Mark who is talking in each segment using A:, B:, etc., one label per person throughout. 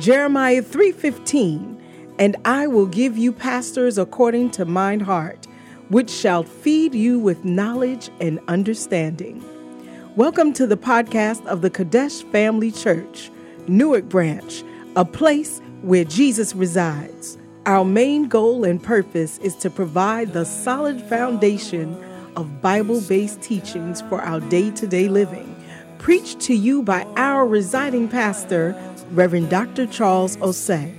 A: Jeremiah 3:15, and I will give you pastors according to mine heart, which shall feed you with knowledge and understanding. Welcome to the podcast of the Kadesh Family Church, Newark Branch, a place where Jesus resides. Our main goal and purpose is to provide the solid foundation of Bible based teachings for our day to day living, preached to you by our residing pastor, Reverend Dr. Charles Osei.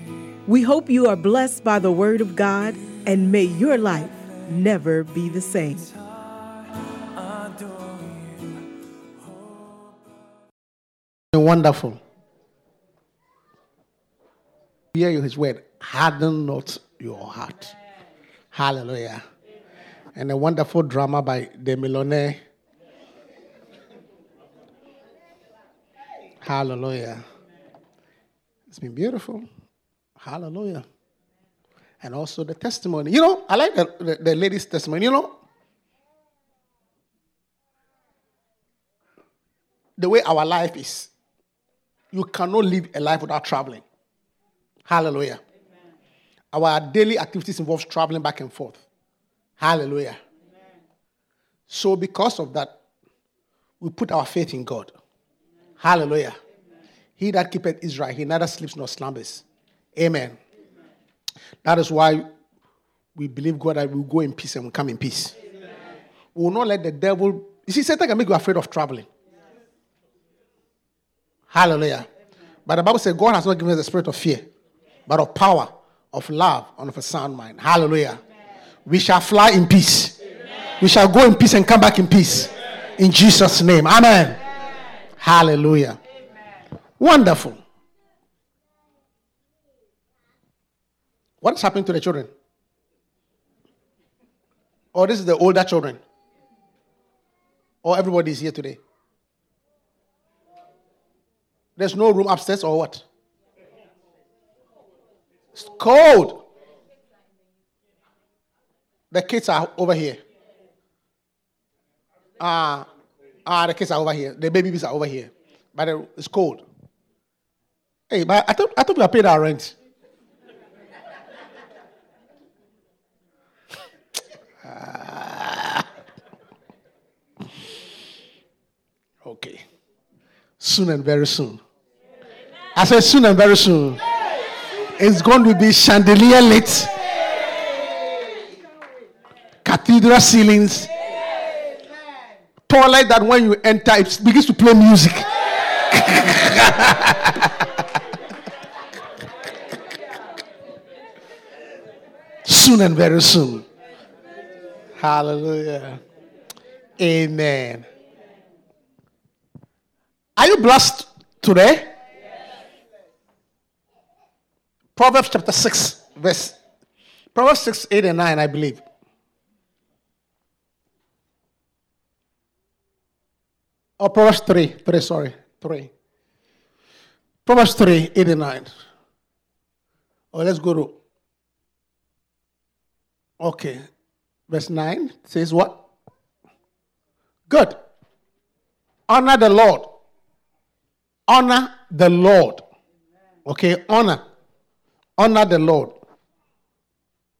A: We hope you are blessed by the Word of God and may your life never be the same.
B: Wonderful. Hear his word. Harden not your heart. Hallelujah. And a wonderful drama by Demilone. Hallelujah. It's been beautiful. Hallelujah. And also the testimony. You know, I like the, the, the lady's testimony. You know, the way our life is, you cannot live a life without traveling. Hallelujah. Amen. Our daily activities involves traveling back and forth. Hallelujah. Amen. So, because of that, we put our faith in God. Amen. Hallelujah. He that keepeth Israel, he neither sleeps nor slumbers. Amen. That is why we believe God that we will go in peace and we come in peace. We will not let the devil. You see, Satan can make you afraid of traveling. Hallelujah. But the Bible says God has not given us the spirit of fear, but of power, of love, and of a sound mind. Hallelujah. We shall fly in peace. We shall go in peace and come back in peace. In Jesus' name. Amen. Hallelujah. Wonderful. What is happening to the children? Or this is the older children? Or everybody is here today? There's no room upstairs or what? It's cold. The kids are over here. Ah, uh, ah, the kids are over here. The babies are over here. But it's cold. Hey, but I thought I thought we are paid our rent. okay. Soon and very soon. I said soon and very soon. It's going to be chandelier lit, cathedral ceilings, toilet that when you enter it begins to play music. soon and very soon. Hallelujah. Amen. Are you blessed today? Proverbs chapter 6, verse Proverbs 6, 8, and 9, I believe. Or oh, Proverbs 3, 3, sorry, 3. Proverbs 3, 8 and 9. Oh, let's go to. Okay. Verse 9 says what? Good. Honor the Lord. Honor the Lord. Okay, honor honor the Lord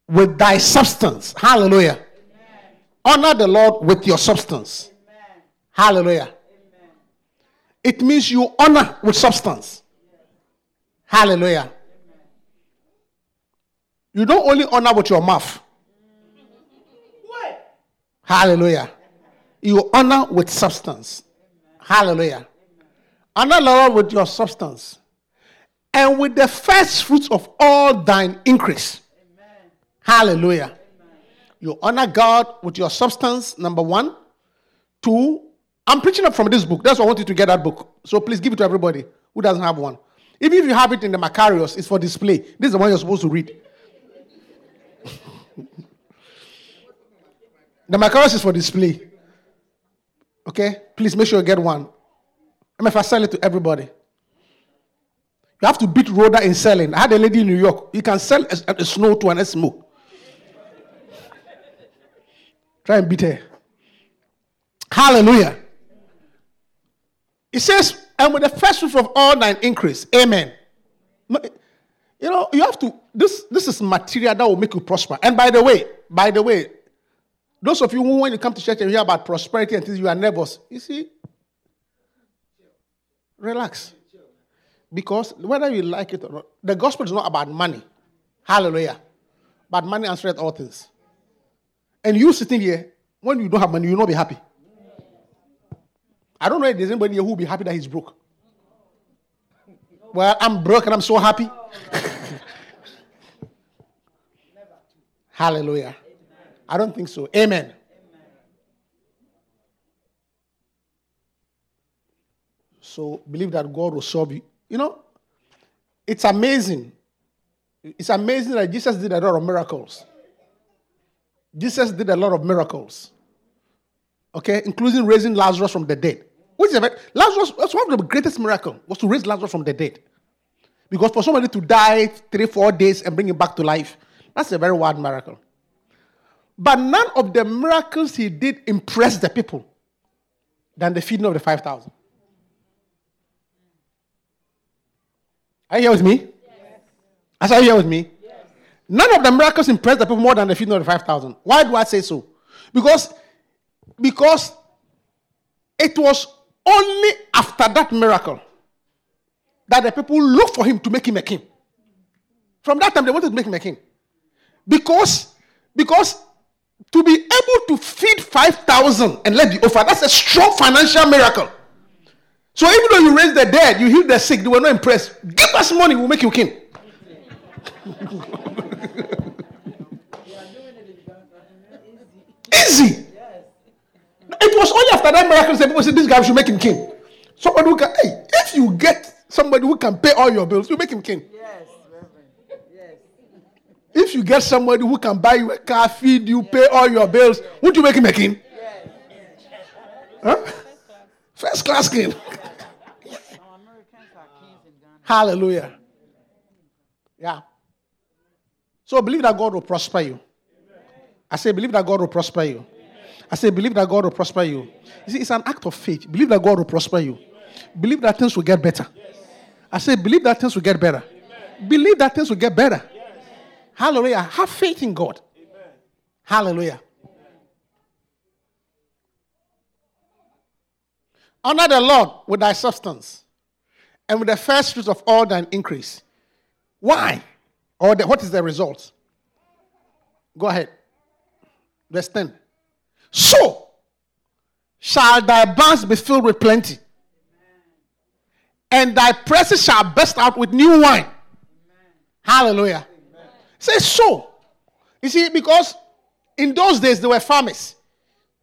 B: with thy substance. Hallelujah. Amen. Honor the Lord with your substance. Amen. Hallelujah. Amen. It means you honor with substance. Hallelujah. You don't only honor with your mouth. Hallelujah. You honor with substance. Hallelujah. Honor Lord with your substance and with the first fruits of all thine increase. Hallelujah. You honor God with your substance, number one. Two, I'm preaching up from this book. That's why I want you to get that book. So please give it to everybody who doesn't have one. Even if you have it in the Macarius, it's for display. This is the one you're supposed to read. The Macarius is for display. Okay? Please make sure you get one. I mean, if I sell it to everybody. You have to beat Rhoda in selling. I had a lady in New York. You can sell a, a snow to an Eskimo. Try and beat her. Hallelujah. It says, and with the first fruit of all thine increase. Amen. You know, you have to. This this is material that will make you prosper. And by the way, by the way, those of you who, when you come to church and hear about prosperity and things, you are nervous. You see, relax. Because whether you like it or not, the gospel is not about money. Hallelujah. But money answers all things. And you sitting here, when you don't have money, you will not be happy. I don't know if there's anybody here who will be happy that he's broke. Well, I'm broke and I'm so happy. Hallelujah. I don't think so. Amen. So believe that God will solve you. You know, it's amazing. It's amazing that Jesus did a lot of miracles. Jesus did a lot of miracles. Okay, including raising Lazarus from the dead. Which is a, Lazarus, that's one of the greatest miracles, was to raise Lazarus from the dead. Because for somebody to die three, four days and bring him back to life, that's a very wild miracle. But none of the miracles he did impressed the people than the feeding of the 5,000. Are you here with me? Yes. Are you here with me? Yes. None of the miracles impressed the people more than the feeding of the 5,000. Why do I say so? Because, because it was only after that miracle that the people looked for him to make him a king. From that time, they wanted to make him a king. Because, because to be able to feed 5,000 and let the offer, that's a strong financial miracle. So even though you raise the dead, you heal the sick, they were not impressed. Give us money, we'll make you king. Easy. It was only after that miracle that people said, This guy should make him king. Somebody who can, hey, if you get somebody who can pay all your bills, you make him king. Yes. If you get somebody who can buy you a car, feed you, pay all your bills, would you make him a king? Huh? First class king. Hallelujah. Yeah. So believe that God will prosper you. I say, believe that God will prosper you. I say, believe that God will prosper you. You see, it's an act of faith. Believe that God will prosper you. Believe that things will get better. I say, believe that things will get better. Believe that things will get better. Hallelujah. Have faith in God. Amen. Hallelujah. Honor the Lord with thy substance and with the first fruits of all thine increase. Why? Or the, what is the result? Go ahead. Verse 10. So shall thy barns be filled with plenty, and thy presses shall burst out with new wine. Hallelujah. Say so. You see, because in those days there were farmers,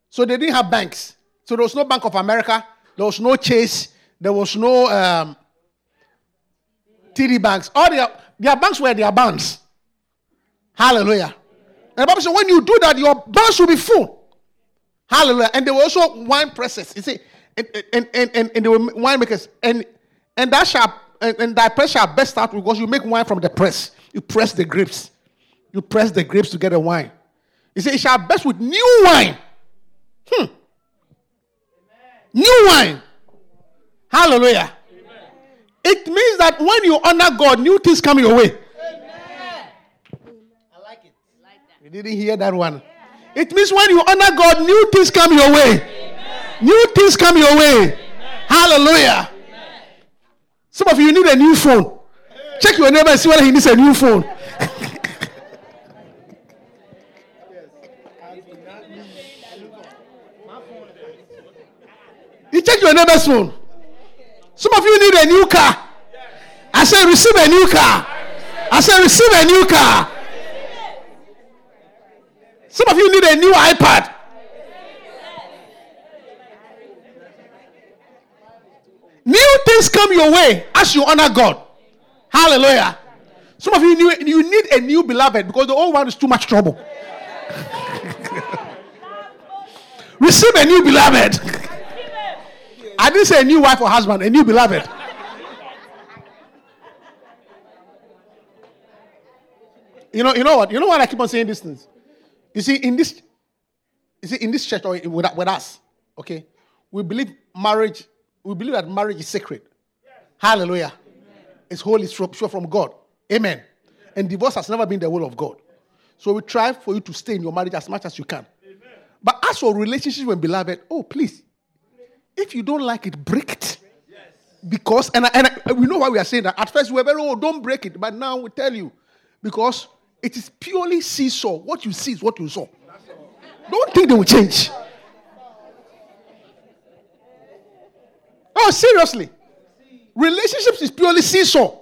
B: so they didn't have banks. So there was no Bank of America, there was no Chase, there was no um, TD banks. All their, their banks were their banks. Hallelujah. And the Bible says, when you do that, your banks will be full. Hallelujah. And there were also wine presses. You see, and, and, and, and, and there were winemakers. And and that shall and, and that press shall best out because you make wine from the press. You press the grapes. You press the grapes to get a wine. He said, It shall best with new wine. Hmm. New wine. Hallelujah. It means that when you honor God, new things come your way. Amen. I like it. Like you didn't hear that one. It means when you honor God, new things come your way. Amen. New things come your way. Amen. Hallelujah. Some of you need a new phone. Check your neighbor and see whether he needs a new phone. You check your neighbor's phone. Some of you need a new car. I said, receive a new car. I said, receive a new car. Some of you need a new iPad. New things come your way as you honor God. Hallelujah. Some of you, need, you need a new beloved because the old one is too much trouble. Receive a new beloved. I didn't say a new wife or husband, a new beloved. you know, you know what? You know what I keep on saying these things? You see, in this, you see, in this church or with, with us, okay, we believe marriage, we believe that marriage is sacred. Yes. Hallelujah. Amen. holy, it's from, sure from God. Amen. And divorce has never been the will of God. So we try for you to stay in your marriage as much as you can. But as for relationships with beloved, oh please, if you don't like it, break it. Because and I, and I, we know why we are saying that. At first we were very oh don't break it, but now we tell you because it is purely seesaw. What you see is what you saw. Don't think they will change. Oh, seriously. Relationships is purely seesaw.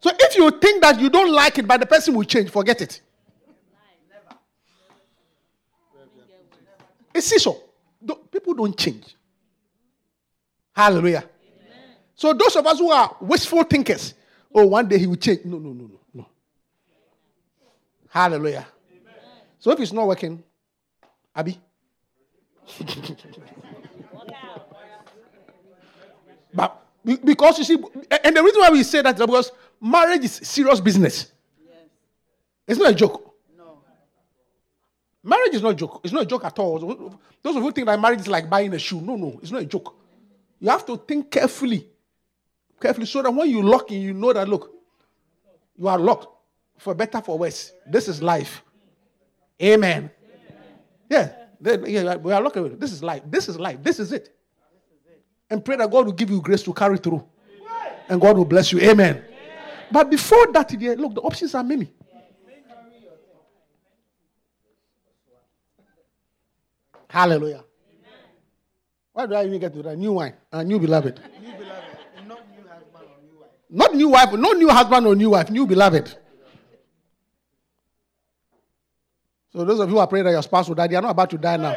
B: So if you think that you don't like it, but the person will change, forget it. It's seesaw. People don't change. Hallelujah. Amen. So those of us who are wishful thinkers, oh, one day he will change. No, no, no, no, no. Hallelujah. Amen. So if it's not working, Abby. but because you see, and the reason why we say that is because marriage is serious business. Yes. It's not a joke. No. Marriage is not a joke. It's not a joke at all. Those of you think that marriage is like buying a shoe. No, no, it's not a joke. You have to think carefully. Carefully, so that when you lock in, you know that look, you are locked for better, for worse. This is life. Amen. Yeah, yeah we are locked. This is life. This is life. This is it. And pray that God will give you grace to carry through. And God will bless you. Amen. But before that, look, the options are many. Hallelujah. Why do I even get to that? New wine and new beloved. New beloved. Not new husband or new wife. Not new wife, not new husband or new wife, new beloved. So those of you who are praying that your spouse will die, they are not about to die now.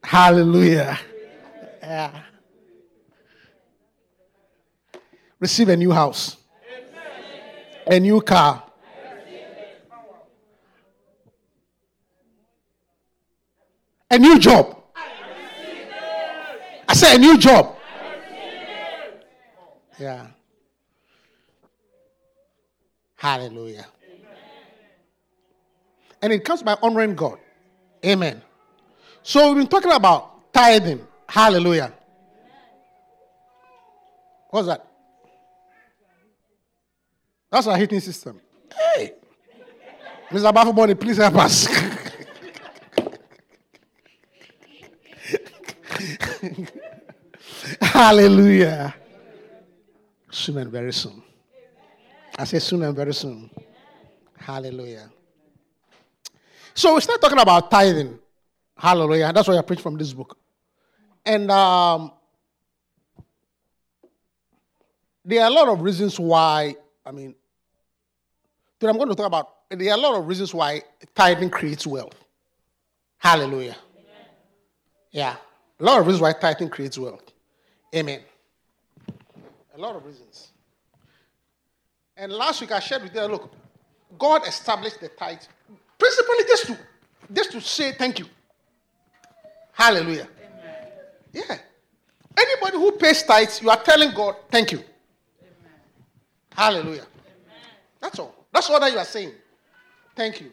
B: Hallelujah. Yeah. Receive a new house, a new car. A new job. I said a new job. Yeah. Hallelujah. And it comes by honoring God. Amen. So we've been talking about tithing. Hallelujah. What's that? That's our heating system. Hey, Mr. Bafoboni, please help us. Hallelujah. Soon and very soon. I say soon and very soon. Hallelujah. So we start talking about tithing. Hallelujah. That's what I preach from this book. And um, there are a lot of reasons why, I mean, Today I'm going to talk about, there are a lot of reasons why tithing creates wealth. Hallelujah. Amen. Yeah. A lot of reasons why tithing creates wealth. Amen. A lot of reasons. And last week I shared with you, look, God established the tithe principally just to just to say thank you. Hallelujah. Amen. Yeah. Anybody who pays tithes, you are telling God thank you. Amen. Hallelujah. Amen. That's all. That's all that you are saying. Thank you.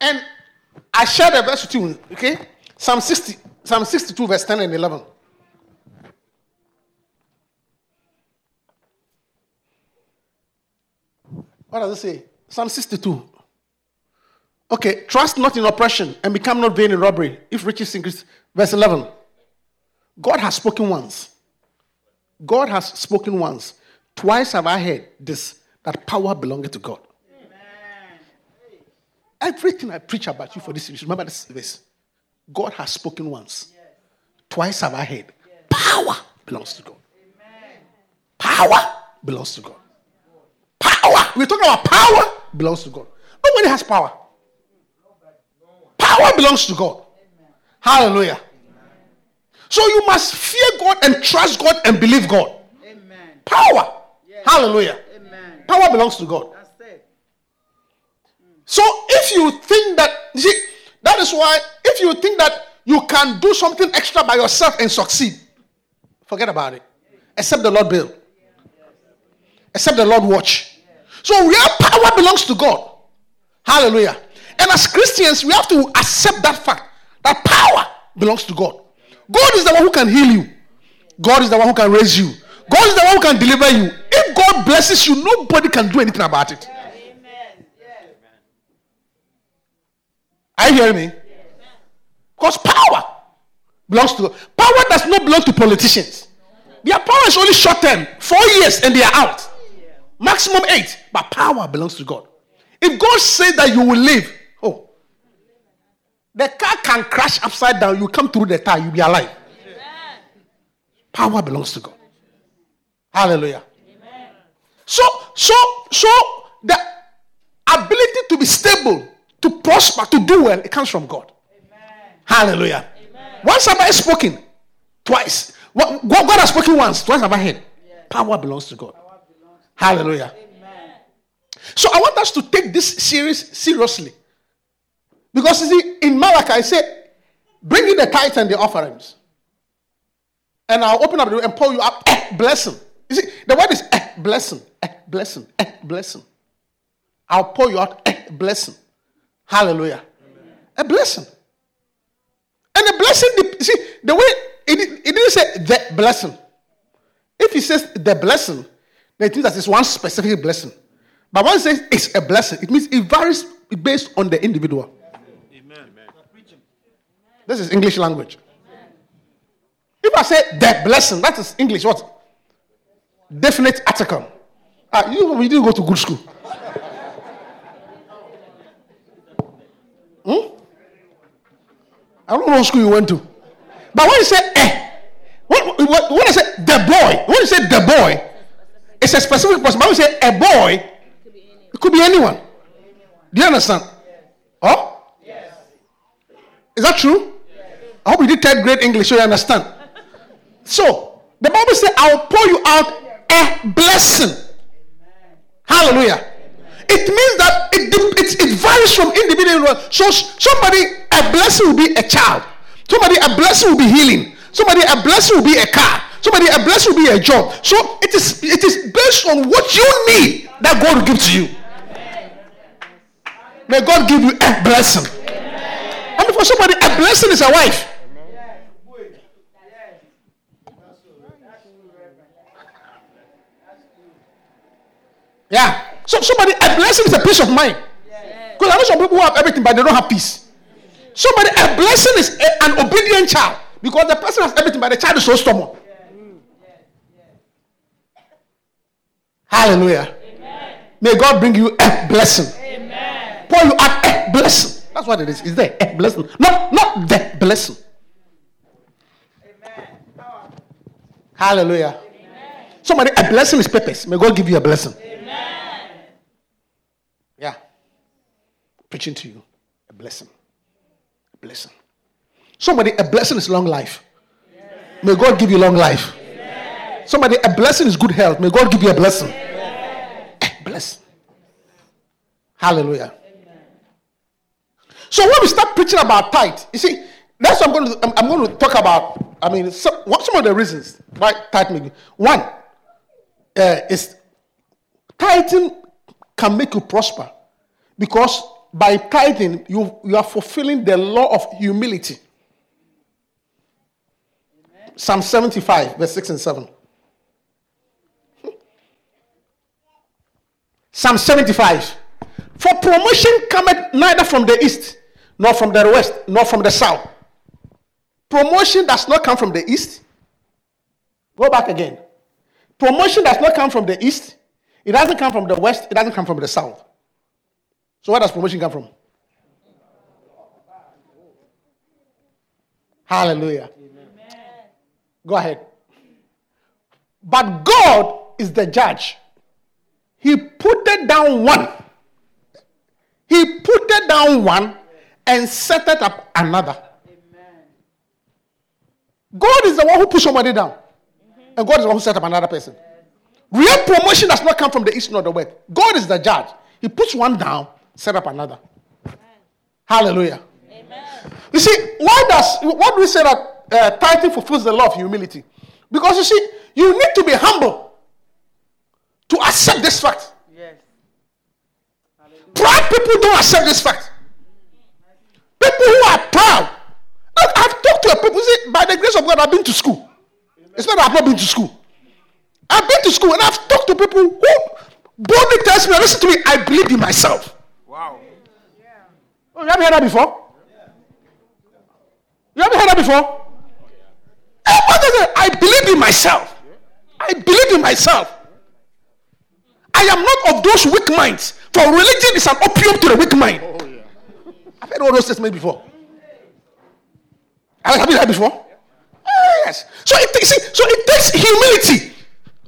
B: And I share the verse with you, okay? Psalm 60, Psalm 62, verse 10 and 11. What does it say? Psalm 62. Okay, trust not in oppression and become not vain in robbery, if riches increase. Verse 11. God has spoken once. God has spoken once. Twice have I heard this that power belongs to God. Amen. Everything I preach about you for this series, remember this verse. God has spoken once. Yes. Twice have I heard. Power belongs to God. Amen. Power belongs to God. Power. We're talking about power belongs to God. Nobody has power. Power belongs to God. Amen. Hallelujah. So you must fear God and trust God and believe God. Amen. Power. Yes. Hallelujah. Power belongs to God. So if you think that, see, that is why if you think that you can do something extra by yourself and succeed, forget about it. Except the Lord build. Except the Lord watch. So real power belongs to God. Hallelujah. And as Christians, we have to accept that fact that power belongs to God. God is the one who can heal you. God is the one who can raise you. God is the one who can deliver you. If God blesses you, nobody can do anything about it. Are you hearing me? Because power belongs to Power does not belong to politicians. Their power is only short term, four years, and they are out. Maximum eight. But power belongs to God. If God says that you will live, oh, the car can crash upside down. You come through the tire, you'll be alive. Power belongs to God. Hallelujah. Amen. So, so, so the ability to be stable, to prosper, to do well, it comes from God. Amen. Hallelujah. Amen. Once have I spoken? Twice. God has spoken once. Twice have I heard. Yes. Power belongs to God. Belongs Hallelujah. Amen. So I want us to take this series seriously. Because you see, in Malachi, I said, bring in the tithes and the offerings. And I'll open up the and pour you up blessing. You see, the word is eh, blessing, eh, blessing, eh, blessing. I'll pour you out eh, blessing. Hallelujah. Amen. A blessing. And the blessing, see, the way it, it didn't say the blessing. If he says the blessing, then it means that it's one specific blessing. But when it says it's a blessing, it means it varies based on the individual. Amen. This is English language. If I say the blessing, that is English what? Definite article. Ah, you, you didn't go to good school. Hmm? I don't know what school you went to. But when you say eh, when, when I say the boy, when you say the boy, it's a specific person. But when you say a boy, it could be anyone. Do you understand? Oh? Yes. Is that true? I hope you did third grade English so you understand. So, the Bible says, I'll pour you out a blessing. Hallelujah. It means that it, it, it varies from individual. So, somebody, a blessing will be a child. Somebody, a blessing will be healing. Somebody, a blessing will be a car. Somebody, a blessing will be a job. So, it is, it is based on what you need that God will give to you. May God give you a blessing. And for somebody, a blessing is a wife. Yeah. So somebody, a blessing is a peace of mind. Because I know some people who have everything, but they don't have peace. Somebody, a blessing is a, an obedient child. Because the person has everything, but the child is so stubborn. Hallelujah. Amen. May God bring you a blessing. Amen. Pour you out a blessing. That's what it is. Is there a blessing? Not, not the blessing. Amen. Hallelujah. Somebody, a blessing is purpose. May God give you a blessing. Yeah. Preaching to you. A blessing. A blessing. Somebody, a blessing is long life. May God give you long life. Somebody, a blessing is good health. May God give you a blessing. A blessing. Hallelujah. So when we start preaching about tithe, you see, that's what I'm going to, I'm, I'm going to talk about. I mean, some, what, some of the reasons why tithe maybe. One uh, is tithing can make you prosper. Because by tithing, you, you are fulfilling the law of humility. Psalm 75, verse 6 and 7. Psalm 75. For promotion cometh neither from the east, nor from the west, nor from the south. Promotion does not come from the east. Go back again. Promotion does not come from the east, it doesn't come from the west, it doesn't come from the south. So where does promotion come from? Hallelujah. Amen. Go ahead. But God is the judge. He put it down one. He put it down one and set it up another. Amen. God is the one who put somebody down. Mm-hmm. And God is the one who set up another person. Real promotion does not come from the east nor the west. God is the judge. He puts one down, set up another. Amen. Hallelujah. Amen. You see, why does what do we say that uh, tithing fulfills the law of humility? Because you see, you need to be humble to accept this fact. Yes. Proud people don't accept this fact. People who are proud. Look, I've talked to a people. See, by the grace of God, I've been to school. It's not that I've not been to school. I've been to school and I've talked to people who boldly tells me, listen to me, I believe in myself. Oh, you haven't heard that before? You haven't heard that before? Eh, I believe in myself. I believe in myself. I am not of those weak minds. For religion is an opium to the weak mind. Oh, yeah. I've heard all those statements before. Have you heard before? Oh, yes. So it takes so it takes humility.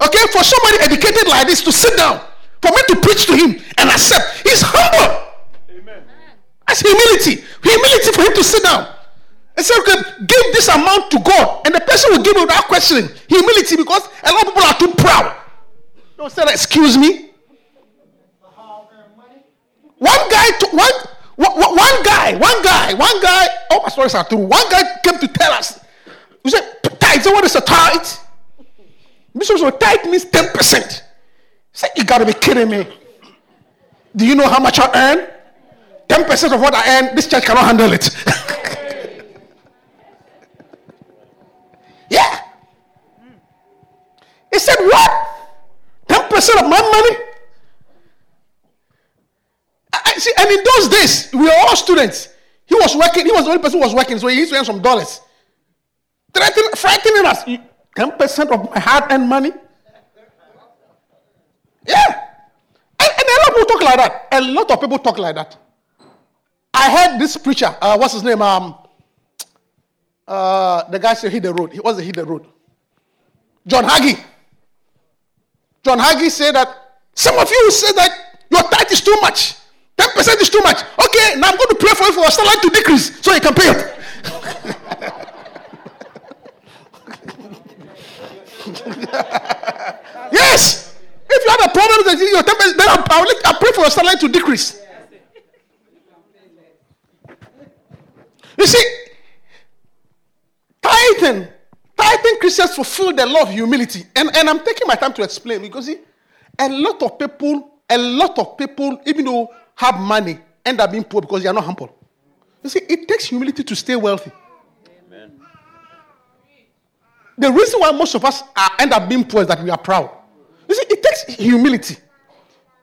B: Okay, for somebody educated like this to sit down, for me to preach to him and accept. He's humble. That's humility. Humility for him to sit down. And say, okay, give this amount to God. And the person will give it without questioning. Humility because a lot of people are too proud. Don't say, excuse me. One guy, to, one, one guy, one guy, one guy, all my stories are true. One guy came to tell us, he said, tithe, so what is a tithe? Bishop said, tithe means 10%. He said, you gotta be kidding me. Do you know how much I earn? 10% of what I earn, this church cannot handle it. Yeah. He said, What? 10% of my money? I, see, and in those days, we were all students. He was working, he was the only person who was working, so he used to earn some dollars. Threatening, frightening us. 10% of my hard earned money? Yeah. And, and, a lot of people talk like that. A lot of people talk like that. I heard this preacher, uh, what's his name? Um, uh, the guy said hit the road. He was the hit the road. John Hagee. John Hagee said that some of you say that your tithe is too much. 10% is too much. Okay, now I'm going to pray for you for your salary to decrease so you can pay it. yes. If you have a problem with your 10%, then I'll, I'll pray for your salary to decrease. You see, Tithing. Tithing Christians fulfill the law of humility. And, and I'm taking my time to explain because see, a lot of people, a lot of people, even though have money, end up being poor because they are not humble. You see, it takes humility to stay wealthy. Amen. The reason why most of us are, end up being poor is that we are proud. You see, it takes humility.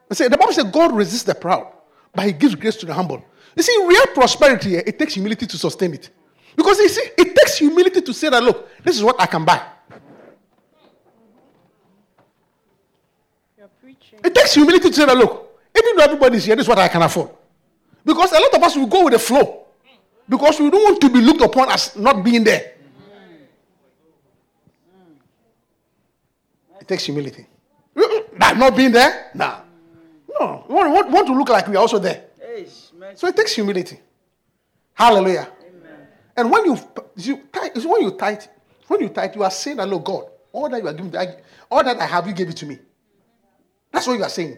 B: You see, the Bible says God resists the proud, but He gives grace to the humble. You see, real prosperity, eh, it takes humility to sustain it. Because you see, it takes humility to say that, look, this is what I can buy. It takes humility to say that, look, even though everybody's here, this is what I can afford. Because a lot of us will go with the flow. Because we don't want to be looked upon as not being there. It takes humility. Not being there? Nah. No. We want, want to look like we are also there. So it takes humility. Hallelujah. And when you, you when you tithe, when you tithe, you are saying that, Lord God, all that you are giving, all that I have, you gave it to me. That's what you are saying.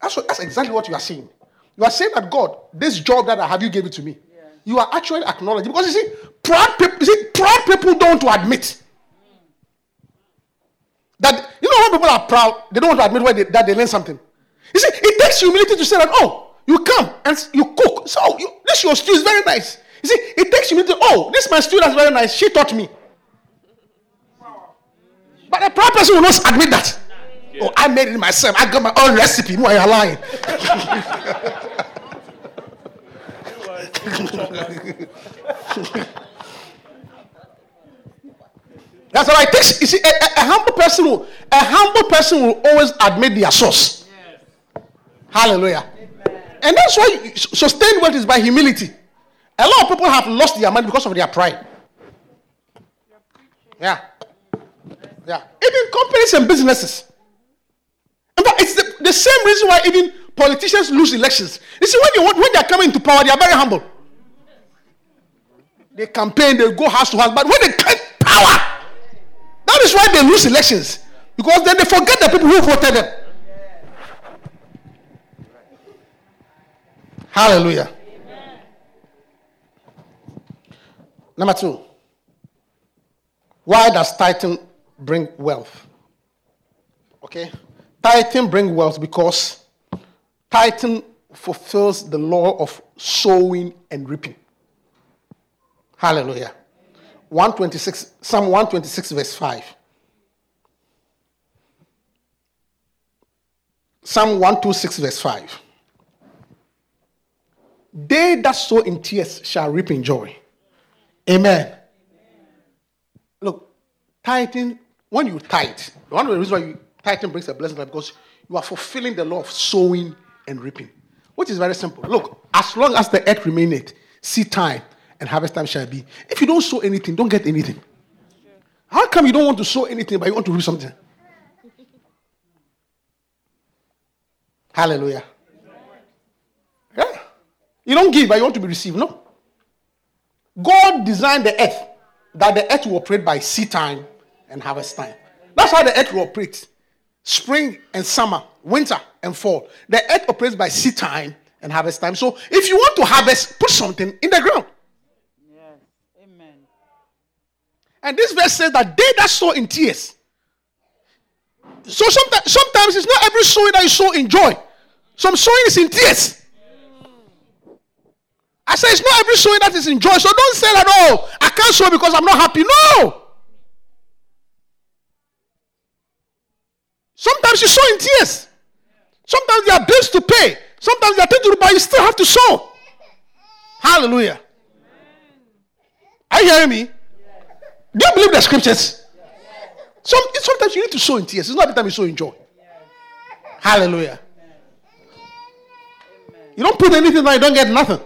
B: That's, what, that's exactly what you are saying. You are saying that God, this job that I have, you gave it to me. Yeah. You are actually acknowledging because you see, proud people, you see, proud people don't want to admit that you know when people are proud, they don't want to admit they, that they learn something. You see, it takes humility to say that, oh, you come and you cook. So you, this your stew is very nice. You see, it takes you to, oh, this my student is very nice. She taught me. But the proper person will not admit that. Yeah. Oh, I made it myself. I got my own recipe. Why are you lying? That's it takes. You see, a, a, a, humble person will, a humble person will always admit their source. Yes. Hallelujah. Amen. And that's why sustained wealth is by humility. A lot of people have lost their money because of their pride. Yeah. Yeah. Even companies and businesses. In fact, it's the, the same reason why even politicians lose elections. You see, when, you, when they're coming into power, they are very humble. They campaign, they go house to house, but when they get power, that is why they lose elections. Because then they forget the people who voted them. Hallelujah. Number two, why does tithing bring wealth? Okay? Tithing bring wealth because tithing fulfills the law of sowing and reaping. Hallelujah. 126, Psalm 126, verse 5. Psalm 126, verse 5. They that sow in tears shall reap in joy. Amen. Look, tithing, when you tithe, one of the reasons why you tithing brings a blessing because you are fulfilling the law of sowing and reaping, which is very simple. Look, as long as the earth remaineth, seed time and harvest time shall be. If you don't sow anything, don't get anything. How come you don't want to sow anything, but you want to reap something? Hallelujah. You don't give, but you want to be received. No. God designed the earth that the earth will operate by seed time and harvest time. That's how the earth will operate. Spring and summer, winter and fall. The earth operates by seed time and harvest time. So if you want to harvest, put something in the ground.
C: Yes. Amen.
B: And this verse says that they that sow in tears. So sometimes, sometimes it's not every sowing that you sow in joy. Some sowing is in tears. I say it's not every sowing that is in joy. So don't say that, oh, I can't sow because I'm not happy. No. Sometimes you sow in tears. Sometimes there are bills to pay. Sometimes there are things to do, but you still have to sow. Hallelujah. Are you hearing me? Do you believe the scriptures? Some, sometimes you need to sow in tears. It's not every time you sow in joy. Hallelujah. You don't put anything there, you don't get nothing.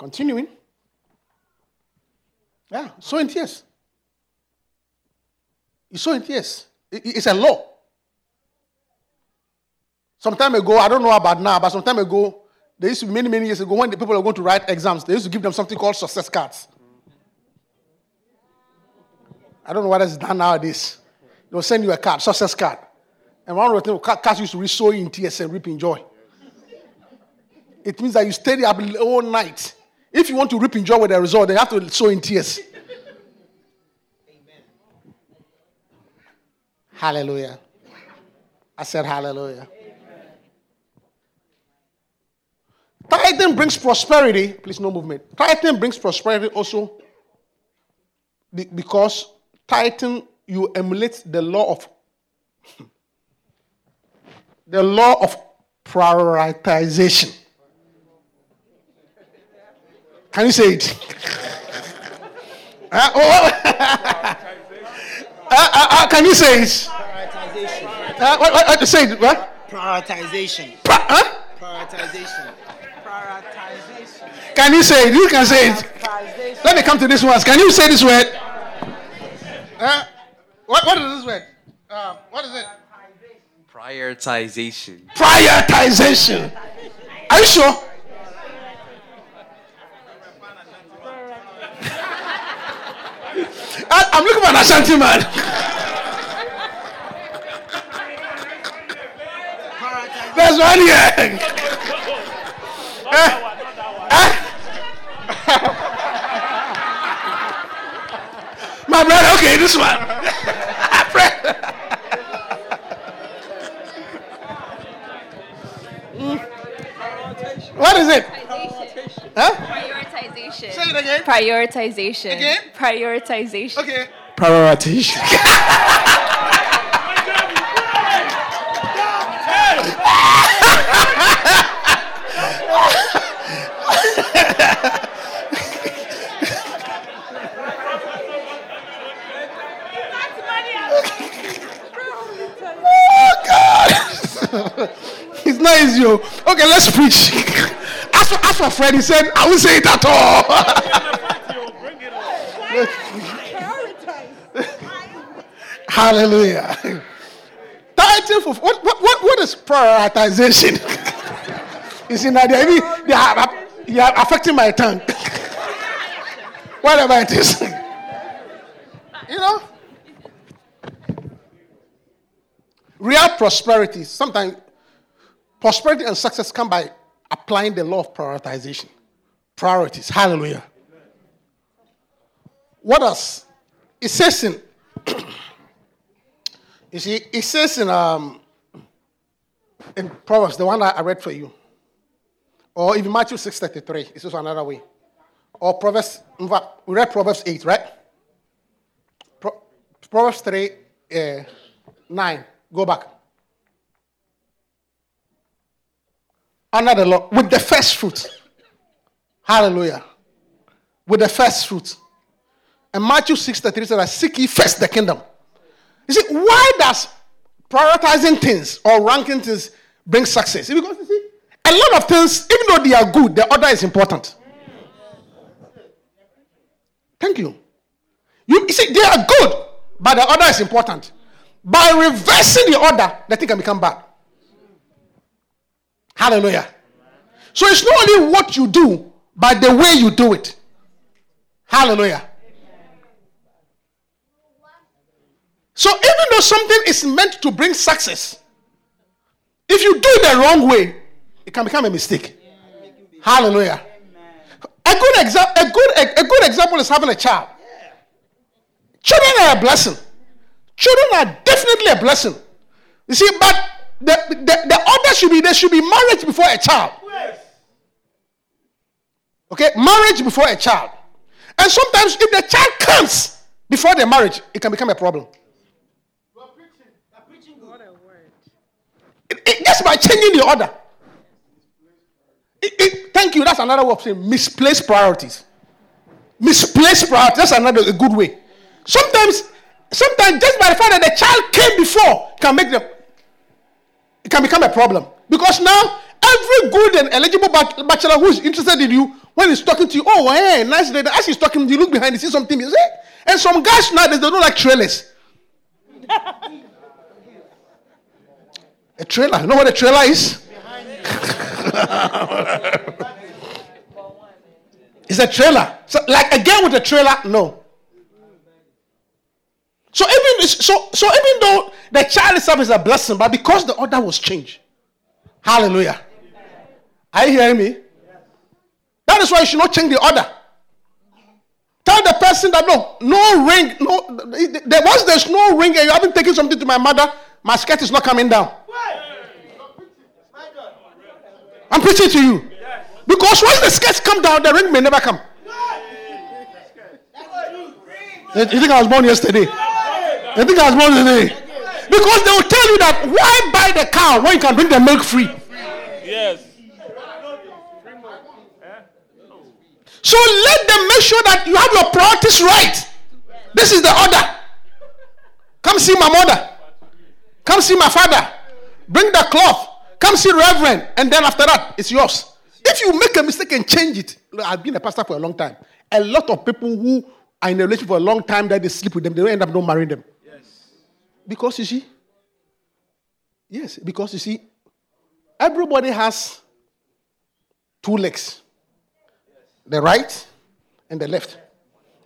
B: Continuing. Yeah, so in tears. You sow in tears. It's a law. Some time ago, I don't know about now, but some time ago, there used to be many, many years ago, when the people were going to write exams, they used to give them something called success cards. I don't know what is done nowadays. They'll send you a card, success card. And one of the things, ca- cards used to read sow in tears and reap in joy. It means that you stay up all night. If you want to reap in joy with the result, then you have to sow in tears. Amen. Hallelujah. I said hallelujah. Tithing brings prosperity. Please, no movement. Tithing brings prosperity also because tithing, you emulate the law of the law of prioritization. Can you say it? Uh, oh, uh, uh, uh, can you say it?
D: Prioritization.
B: Uh, what, what, what, say it. What?
D: Prioritization.
B: Pra- huh?
D: Prioritization.
C: Prioritization.
B: Can you say it? You can say it. Let me come to this one. Can you say this word? Uh, what, what is this word? Uh, what is it?
E: Prioritization.
B: Prioritization. Are you sure? I, I'm looking for an Ashanti man. There's one here. Eh? Eh? My brother, okay, this one. what is it? Huh?
F: Prioritization.
B: Say it again.
F: Prioritization.
B: Again?
F: Prioritization.
B: Okay. Prioritization. oh God. it's not easy. oh. Okay, let's preach. For, Fred, he said, I won't say it at all. Hallelujah. Tithing for what, what, what, is prioritization? you see, now they, even- they, are, uh, they are affecting my tongue. Whatever it is. you know? Real prosperity, sometimes prosperity and success come by applying the law of prioritization. Priorities. Hallelujah. What else? It says in You see, it says in um in Proverbs, the one I read for you, or even Matthew six thirty three. It's also another way, or Proverbs. We read Proverbs eight, right? Pro- Proverbs three uh, nine. Go back. Under the law, with the first fruit. Hallelujah. With the first fruit. And Matthew 6 33 says, Seek ye first the kingdom. You see, why does prioritizing things or ranking things bring success? Because you see, a lot of things, even though they are good, the order is important. Thank you. You, you see, they are good, but the order is important. By reversing the order, the thing can become bad. Hallelujah. So it's not only what you do, but the way you do it. Hallelujah. So even though something is meant to bring success, if you do it the wrong way, it can become a mistake. Hallelujah. A good, exa- a, good, a, a good example is having a child. Children are a blessing. Children are definitely a blessing. You see, but the, the, the order should be there should be marriage before a child. Okay, marriage before a child. And sometimes if the child comes before the marriage, it can become a problem. It- it- just by changing the order. It- thank you. That's another way of saying misplaced priorities. Misplaced priorities. That's another a good way. Sometimes, sometimes just by the fact that the child came before can make them. It can become a problem because now every good and eligible bachelor who is interested in you, when he's talking to you, oh, hey, nice lady. As he's talking, to you look behind, you see something, you see? and some guys nowadays they don't like trailers. A trailer. You know what a trailer is? it's a trailer. So, like a girl with a trailer, no. So even so, so even though the child itself is a blessing, but because the order was changed, hallelujah. Are you hearing me? That is why you should not change the order. Tell the person that no, no ring, no. the- the- Once there's no ring and you haven't taken something to my mother, my skirt is not coming down. I'm preaching to you. Because once the skirt come down, the ring may never come. You think I was born yesterday? You think I was born today? Because they will tell you that why buy the cow when you can bring the milk free?
E: Yes.
B: So let them make sure that you have your priorities right. This is the order. Come see my mother. Come see my father. Bring the cloth. Come see Reverend. And then after that, it's yours. If you make a mistake and change it, look, I've been a pastor for a long time. A lot of people who are in a relationship for a long time that they sleep with them, they don't end up not marrying them. Because you see, yes, because you see, everybody has two legs the right and the left.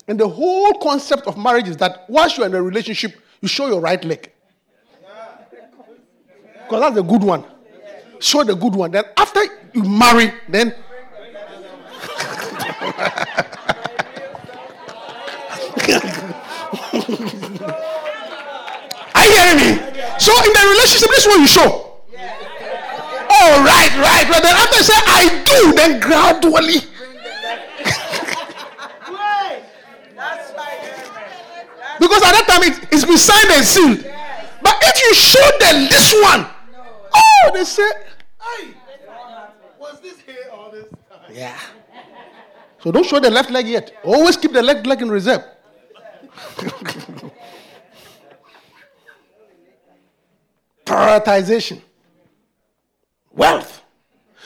B: And the whole concept of marriage is that once you're in a relationship, you show your right leg. Because that's the good one. Show the good one. Then after you marry, then. Are you hearing me? So in the relationship, this is what you show. Oh, right, right, right. Then after say, I do, then gradually. Because at that time it, it's been signed and sealed. But if you show them this one, oh, they say,
G: Was this here all this time?
B: yeah. So don't show the left leg yet. Always keep the left leg in reserve. Prioritization. Wealth.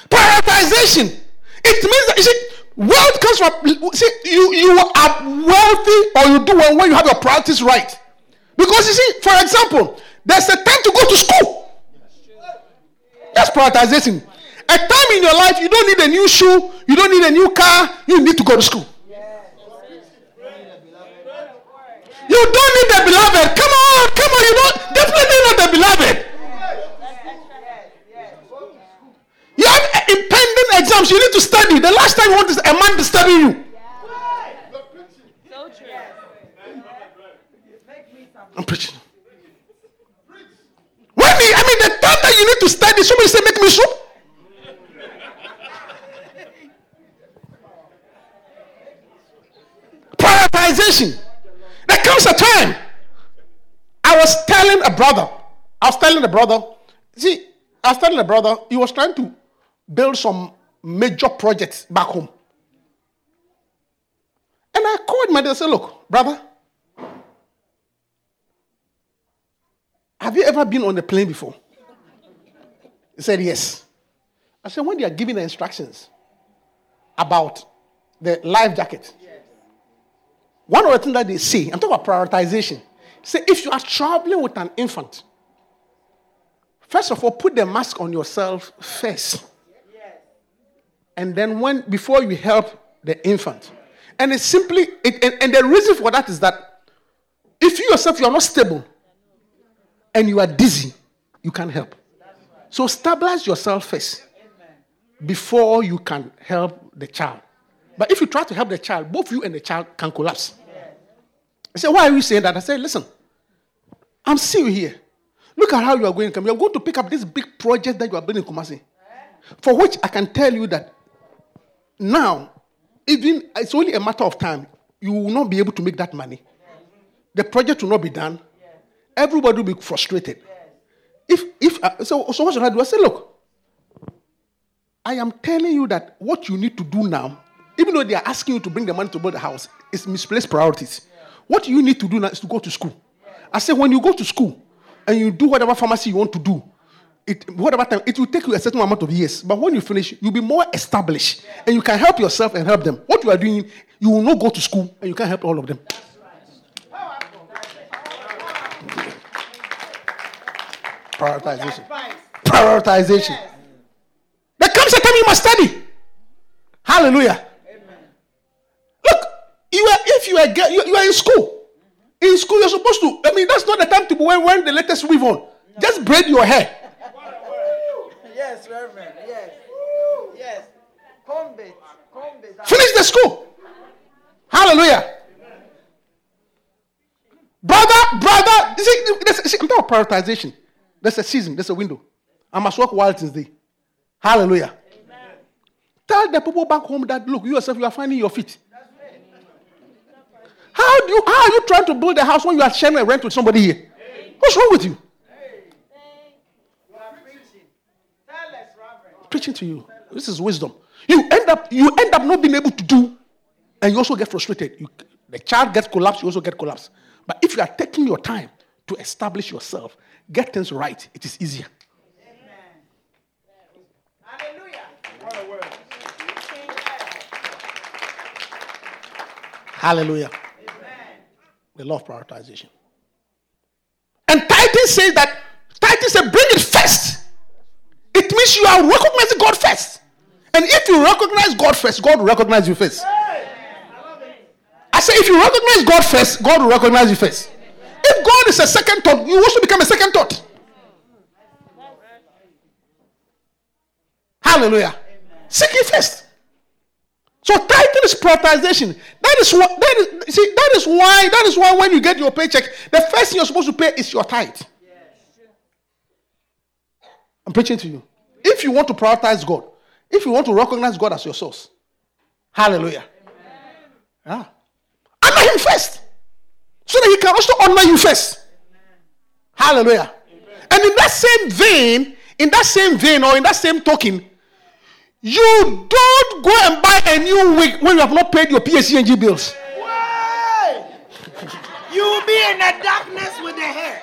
B: Prioritization. It means that you see, wealth comes from see, you, you are wealthy or you do well when you have your priorities right. Because you see, for example, there's a time to go to school. That's prioritization. A time in your life you don't need a new shoe, you don't need a new car, you need to go to school. You don't need the beloved. Come on, come on, you don't definitely not the beloved. You have impending exams, you need to study. The last time you want a man to study you.
F: So.
B: I'm preaching. When he, I mean, the time that you need to study. Somebody say, make me soup. Prioritization. There comes a time. I was telling a brother, I was telling a brother, see, I was telling a brother, he was trying to build some major projects back home. And I called my dad and said, Look, brother, have you ever been on a plane before? He said, Yes. I said, When they are giving the instructions about the life jacket, one of the things that they say, I'm talking about prioritization. Say, if you are traveling with an infant, first of all, put the mask on yourself first. And then when before you help the infant. And it's simply it, and, and the reason for that is that if you yourself you are not stable and you are dizzy, you can't help. So stabilize yourself first before you can help the child. But if you try to help the child, both you and the child can collapse. I said, Why are you saying that? I said, Listen, I'm seeing you here. Look at how you are going to come. You are going to pick up this big project that you are building in Kumasi. For which I can tell you that now, even it's only a matter of time, you will not be able to make that money. The project will not be done. Everybody will be frustrated. If if uh, so, so what should I do? I say, look, I am telling you that what you need to do now, even though they are asking you to bring the money to build the house, is misplaced priorities. What you need to do now is to go to school. I say, when you go to school and you do whatever pharmacy you want to do, it, time, it will take you a certain amount of years. But when you finish, you'll be more established and you can help yourself and help them. What you are doing, you will not go to school and you can help all of them. Prioritization. Prioritization. There comes a time you must study. Hallelujah. Look, you are if you are you, are in school. In school, you're supposed to. I mean, that's not the time to be wearing the latest weave on. Just braid your hair.
C: Yes, Reverend. Yes. Yes. Comb it. Comb it.
B: Finish the school. Hallelujah. Brother, brother, see, see, I'm talking prioritization. There's a season, there's a window. I must work while it is day. Hallelujah. Tell the people back home that look, you yourself, you are finding your feet. How do you how are you trying to build a house when you are sharing a rent with somebody here? What's wrong with? You
C: are preaching. Tell us, Reverend.
B: Preaching to you. This is wisdom. You end up you end up not being able to do, and you also get frustrated. You, the child gets collapsed, you also get collapsed. But if you are taking your time to establish yourself, get things right, it is easier.
C: Hallelujah.
B: Hallelujah. The law of prioritization. And Titus says that Titus said, bring it first. It means you are recognizing God first. And if you recognize God first, God will recognize you first. I say, if you recognize God first, God will recognize you first. If God is a second thought, you also become a second thought. Hallelujah. Seek it first. So tithing is prioritization. That is what that is see, that is why that is why when you get your paycheck, the first thing you're supposed to pay is your tithe. I'm preaching to you. If you want to prioritize God, if you want to recognize God as your source, hallelujah. Yeah. Honor him first. So that he can also honor you first. Hallelujah. And in that same vein, in that same vein, or in that same token, you don't go and buy a new wig when you have not paid your PSE&G bills.
C: Why? You will be in the darkness with the hair.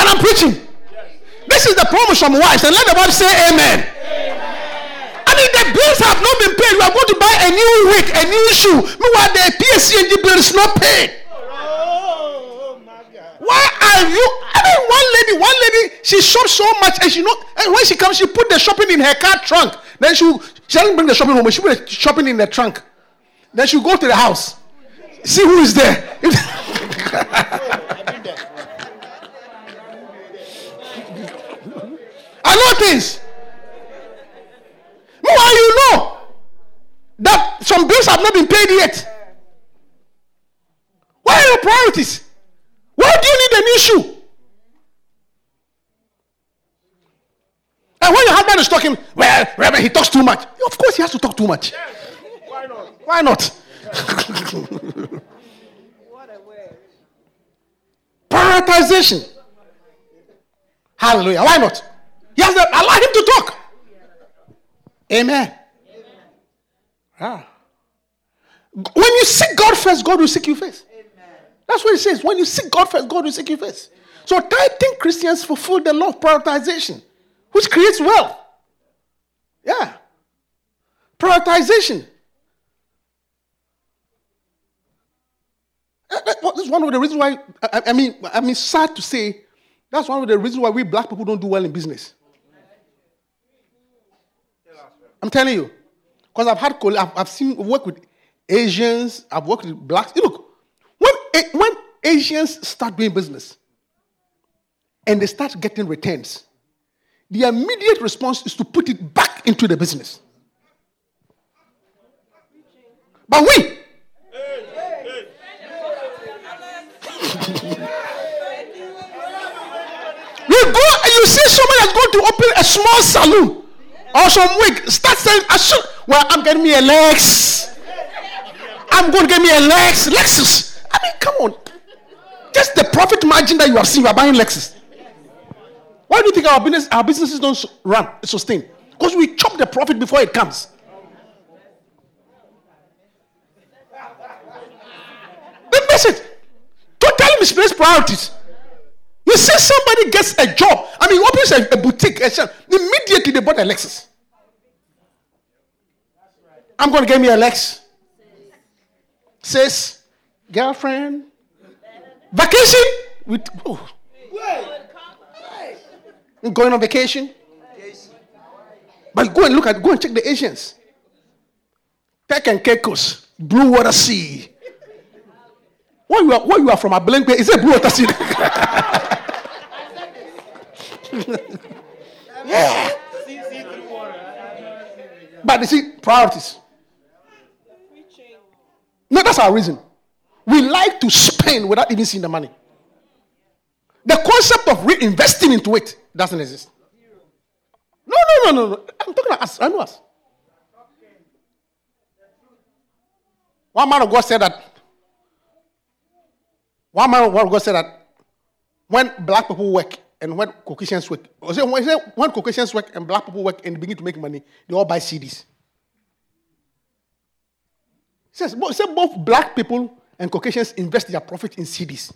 B: And I'm preaching. This is the promise from wives. And let the wife say amen. I mean, the bills have not been paid. You are going to buy a new wig, a new shoe. Meanwhile, the PSE&G bill is not paid.
C: Oh, my God.
B: Why are you? I mean, one lady, one lady, she shops so much, and she know. And when she comes, she put the shopping in her car trunk. Then she she doesn't bring the shopping home, she put the shopping in the trunk. Then she go to the house, see who is there. Know things. Meanwhile, you know that some bills have not been paid yet. Why are you the priorities. Why do you need a new shoe? And when your husband is talking, well, Reverend, he talks too much. Of course, he has to talk too much. Yes.
C: Why not?
B: Why not? Prioritization. Hallelujah. Why not? Allow him to talk. Amen. Ah. When you seek God first, God will seek you first. That's what it says. When you seek God first, God will seek you first. So tithing Christians fulfill the law of prioritization, which creates wealth. Yeah. Prioritization. Uh, that- That's one of the reasons why, I, I mean, I mean, sad to say, that's one of the reasons why we black people don't do well in business. I'm telling you. Because I've had, I've, I've seen, work with Asians, I've worked with blacks. You look, when, when Asians start doing business and they start getting returns, the immediate response is to put it back into the business. But we, You go and you see someone that's going to open a small saloon or some wig. Start saying, I should, well, I'm getting me a Lex. I'm going to get me a Lex. Lexus. I mean, come on. Just the profit margin that you have seen, you are buying Lexus. Why do you think our business, our businesses don't run, sustain? Because we chop the profit before it comes. They miss it. Totally misplaced priorities. You see somebody gets a job. I mean, opens a, a boutique, a shop. Immediately they bought a Lexus. I'm going to get me a Lex. Sis, girlfriend, vacation with oh, I'm going on vacation. But go and look at, go and check the Asians. Turks and Caicos, Blue Water Sea. Where you are, where you are from, Abelemkpe, is it Blue Water Sea? yeah. But you see, priorities. No, that's our reason. We like to spend without even seeing the money. The concept of reinvesting into it doesn't exist. No, no, no, no, no. I'm talking about us. I know us. One man of God said that. One man of God said that when black people work and when Caucasians work, when, say when Caucasians work and black people work and begin to make money, they all buy CDs. Says, say both black people and Caucasians invest their profit in CDs.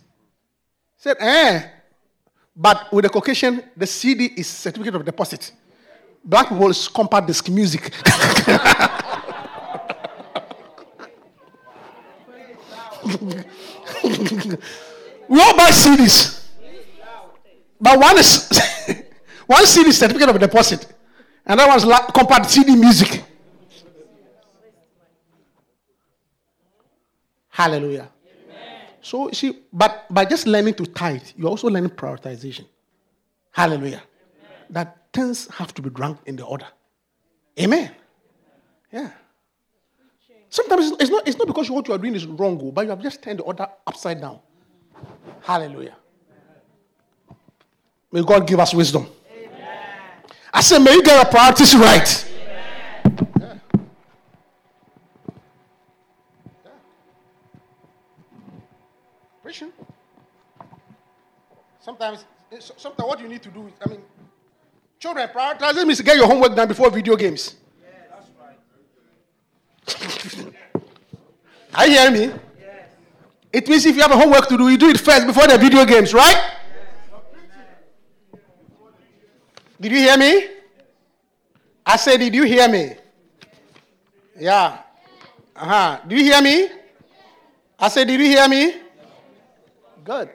B: Said, eh. But with the Caucasian, the CD is certificate of deposit. Black people is compact disc music. we all buy CDs. But one is one CD certificate of deposit, and that one's compact CD music. Hallelujah. So you see, but by just learning to tithe, you're also learning prioritization. Hallelujah. That things have to be ranked in the order. Amen. Yeah. Sometimes it's not, it's not because what you are doing is wrong, oh, but you have just turned the order upside down. Hallelujah. May God give us wisdom. I said, may you get your priorities right. Yeah. Yeah. Preaching. Sometimes, sometimes what you need to do is, I mean, children, prioritizing means to get your homework done before video games. Yeah, that's Are you hearing me? It means if you have a homework to do, you do it first before the video games, right? Did you hear me? I said, Did you hear me? Yeah. Uh huh. Did you hear me? I said, Did you hear me? Good.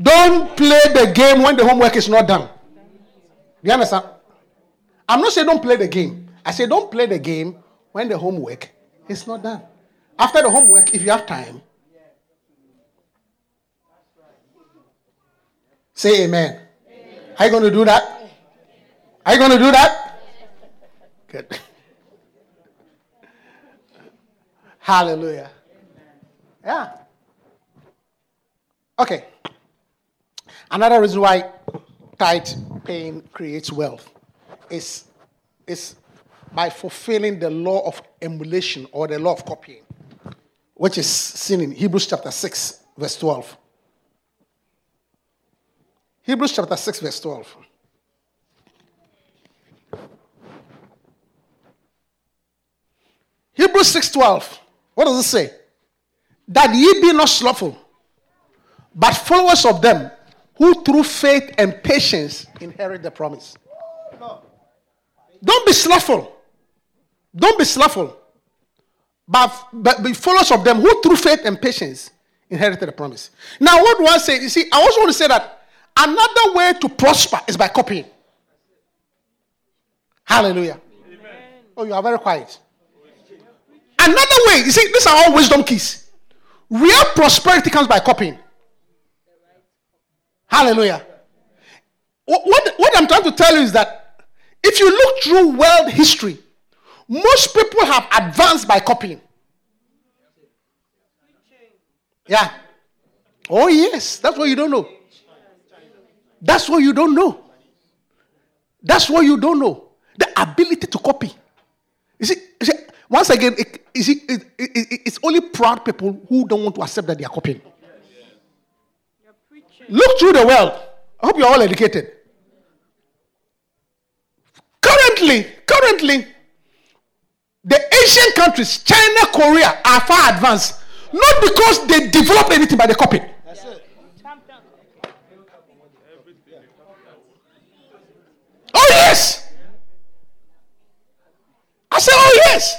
B: Don't play the game when the homework is not done. Do you understand? I'm not saying don't play the game. I say don't play the game when the homework is not done. After the homework, if you have time, say amen. Are you going to do that? Are you going to do that? Good. Hallelujah. Yeah. Okay. Another reason why tithe paying creates wealth is, is by fulfilling the law of emulation or the law of copying, which is seen in Hebrews chapter 6, verse 12. Hebrews chapter 6, verse 12. Hebrews 6:12. What does it say? That ye be not slothful, but followers of them who through faith and patience inherit the promise. Don't be slothful. Don't be slothful. But, but be followers of them who through faith and patience inherited the promise. Now, what do I say? You see, I also want to say that another way to prosper is by copying. Hallelujah. Oh, you are very quiet. Another way, you see, these are all wisdom keys. Real prosperity comes by copying. Hallelujah. What, what, I'm trying to tell you is that if you look through world history, most people have advanced by copying. Yeah. Oh, yes. That's what you don't know. That's what you don't know. That's what you don't know. The ability to copy. You see, you see once again, it, you see, it, it, it's only proud people who don't want to accept that they are copying. Look through the world. I hope you're all educated. Currently, currently, the Asian countries, China, Korea, are far advanced. Not because they developed anything, copied.
C: That's it.
B: Oh, yes. I said, oh, yes.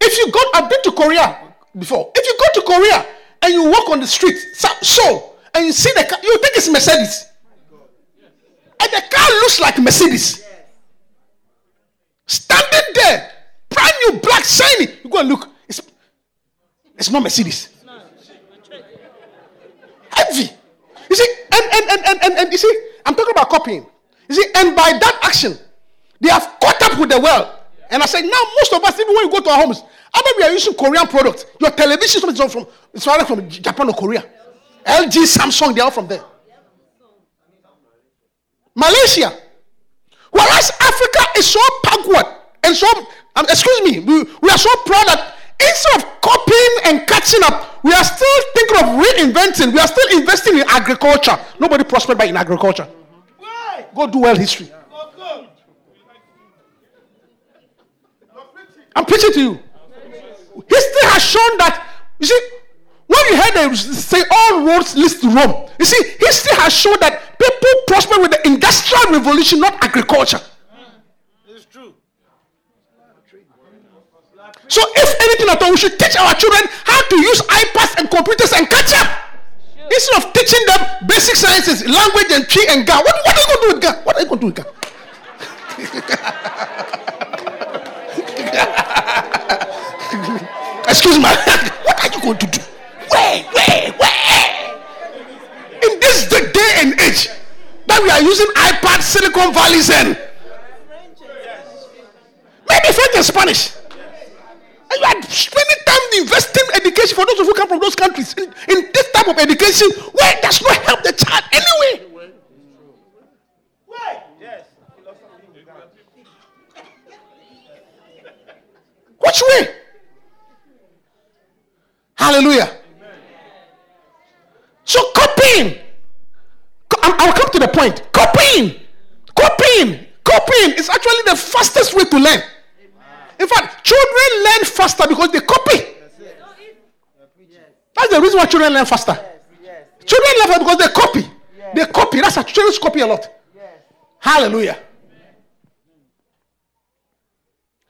B: If you go, I've been to Korea before. If you go to Korea and you walk on the street, so, so and you see the car, you think it's Mercedes. And the car looks like Mercedes. Standing there, brand new, black, shiny. You go and look. It's, it's not Mercedes. Heavy. You see, and, and, and, and, and, and you see, I'm talking about copying. You see, and by that action, they have caught up with the world. And I said, now most of us, even when you go to our homes, either we are using Korean products. Your television is from it's from Japan or Korea. LG, Samsung, they're all from there. Malaysia. Whereas Africa is so backward and so, um, excuse me, we, we are so proud that instead of copying and catching up, we are still thinking of reinventing. We are still investing in agriculture. Nobody prospered by in agriculture. Go do world history. I'm preaching to you. History has shown that, you see, when you heard them say all roads lead to Rome, you see, history has shown that people prosper with the industrial revolution, not agriculture.
C: It's true.
B: So, if anything at all, we should teach our children how to use iPads and computers and catch up. Instead of teaching them basic sciences, language and tree and God. What, what are you going to do with God? What are you going to do with God? Excuse me. what are you going to do? Where, where, where? In this day and age that we are using iPad, Silicon Valley, and maybe French and Spanish. And you are spending time investing education for those who come from those countries in, in this type of education where it does not help the child anyway.
C: Why? Yes.
B: Which way? Hallelujah. So copying. I'll come to the point. Copying. Copying. Copying is actually the fastest way to learn. In fact, children learn faster because they copy. That's the reason why children learn faster. Children learn faster because they copy. They copy. That's why children copy a lot. Hallelujah.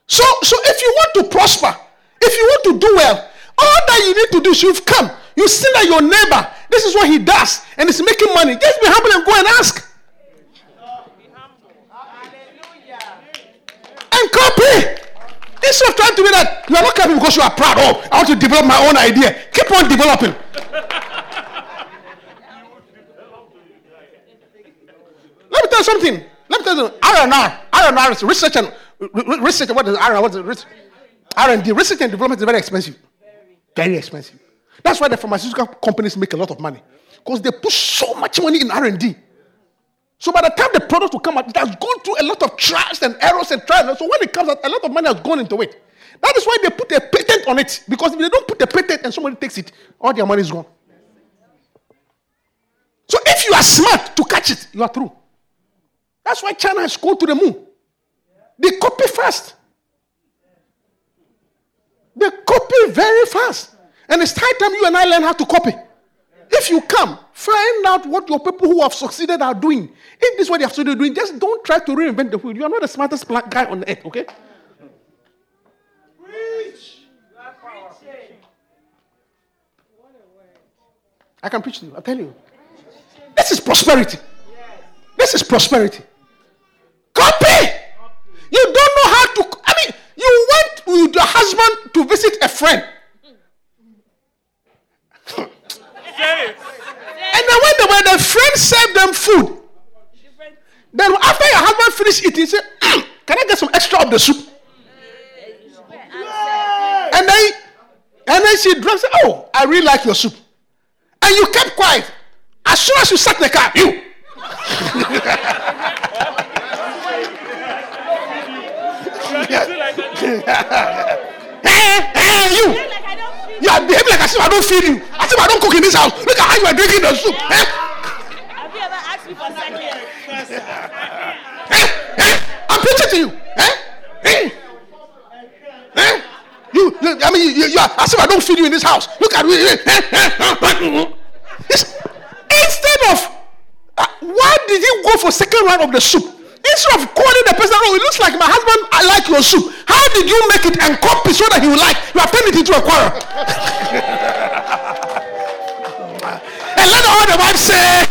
B: So, so if you want to prosper, if you want to do well, all that you need to do is you've come. You see that your neighbor, this is what he does, and he's making money. Just be humble and go and ask. And copy. Instead of trying to be that, you are not copying because you are proud. Oh, I want to develop my own idea. Keep on developing. Let me tell you something. Let me tell you. R&R. R&R is research and re- re- research. What is R&R? What is it? Res- R&D, research and development is very expensive. Very expensive. That's why the pharmaceutical companies make a lot of money because they put so much money in R&D. So by the time the product will come out, it has gone through a lot of trials and errors and trials. So when it comes out, a lot of money has gone into it. That is why they put a patent on it. Because if they don't put a patent and somebody takes it, all their money is gone. So if you are smart to catch it, you are through. That's why China has gone to the moon. They copy fast. They copy very fast. And it's high time you and I learn how to copy. If you come, find out what your people who have succeeded are doing. If this is what they have succeeded doing, just don't try to reinvent the wheel. You are not the smartest pla- guy on the earth, okay? Preach. I can preach to you. I tell you. This is prosperity. This is prosperity. Copy. You don't know how to. I mean, you went with your husband to visit a friend. And then when, the, friend served them food, then after your husband finished eating, said, "Mm, Can I get some extra of the soup? And then, and then she said, Oh, I really like your soup. And you kept quiet. As soon as you sat in the car, you. Eh, eh, you. You are behaving like as if I don't feed you. As if I don't cook in this house. Look at how you are drinking the soup. Eh?
E: Have you ever asked me for seconds?
B: Eh? Preaching to you. Eh? Eh? Eh? You, you, I mean, you, you are as if I don't feed you in this house. Look at me. Eh, eh, eh, Instead of, uh, why did you go for second round of the soup? Instead of calling the person, oh, it looks like my husband, I like your soup. How did you make it and copy so that he will like? You have turned it into a quarrel. and let all the wives say,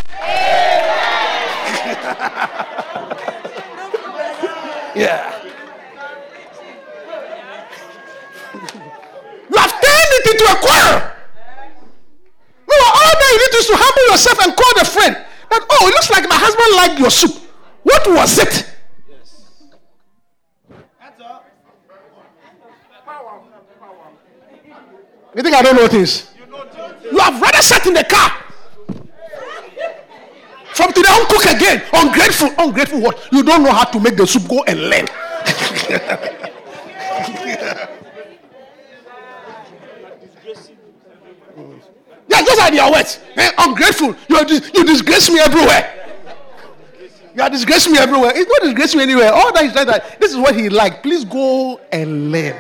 B: yeah. You have turned it into a quarrel. No, all that you need is to humble yourself and call the friend. That, oh, it looks like my husband liked your soup. What was it? You think I don't know things? You have rather sat in the car. From today on, cook again. Ungrateful. Ungrateful what? You don't know how to make the soup go and learn. Yeah, those are their words. Eh, ungrateful. You, dis- you disgrace me everywhere. You are disgracing me everywhere. It's not disgracing me anywhere. All that is like that. This is what he like. Please go and learn.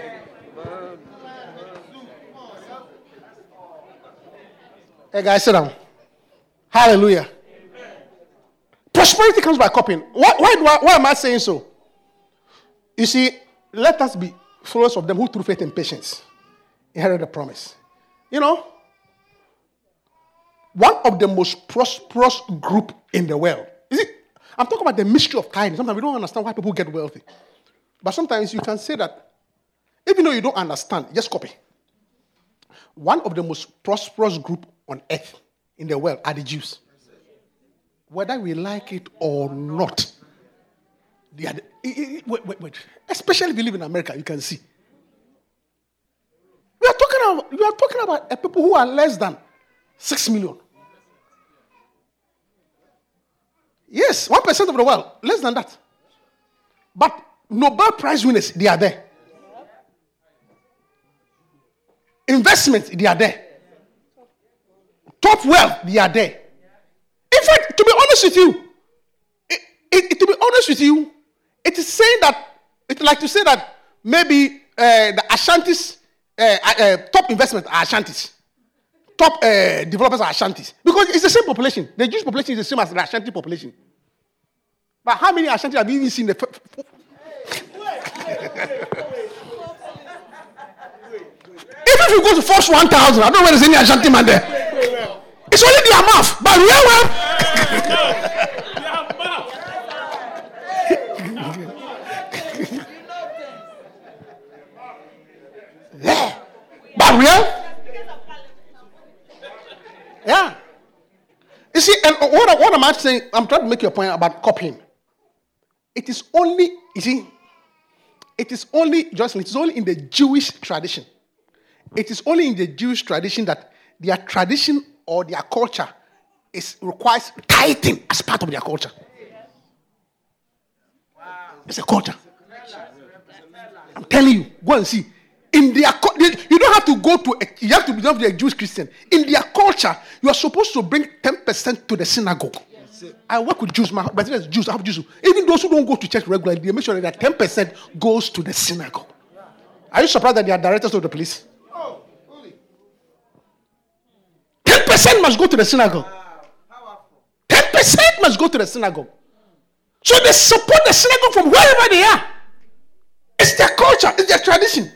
B: Hey guys, sit down. Hallelujah. Prosperity comes by copying. Why, why, why am I saying so? You see, let us be followers of them who through faith and patience inherit the promise. You know, one of the most prosperous group in the world. Is it? I'm talking about the mystery of kindness. Sometimes we don't understand why people get wealthy. But sometimes you can say that, even though you don't understand, just copy. One of the most prosperous group on earth in the world are the Jews. Whether we like it or not, they are eh, eh, wait, wait, wait. Especially if you live in America, you can see. We are talking about, we are talking about a people who are less than six million. Yes, one percent of the world, less than that. But Nobel Prize winners, they are there. Investments, they are there. Top wealth, they are there. To be honest with you, it, it- to be honest with you, it is saying that it's like to say that maybe uh, the Ashantis, uh, uh, top investment are Ashantis, top uh, developers are Ashantis, because it's the same population. The Jewish population is the same as the Ashanti population. But how many Ashanti have you even seen? The f- f- Even if you go to first 1,000, I don't know where there's any Ashanti man there. It's only their mouth, but real well. yeah. But real? Yeah. You see, and what, what am I saying? I'm trying to make your point about copying. It is only, you see, it is only, just it is only in the Jewish tradition. It is only in the Jewish tradition that their tradition or their culture is requires tithing as part of their culture. It's a culture. I'm telling you, go and see. In their, you don't have to go to. A, you have to be a Jewish Christian. In their culture, you are supposed to bring ten percent to the synagogue. I work with Jews, my but there's Jews, I have Jews. Even those who don't go to church regularly, they make sure that ten percent goes to the synagogue. Are you surprised that they are directors of the police? Ten percent must go to the synagogue. Ten percent must go to the synagogue. So they support the synagogue from wherever they are. It's their culture, it's their tradition.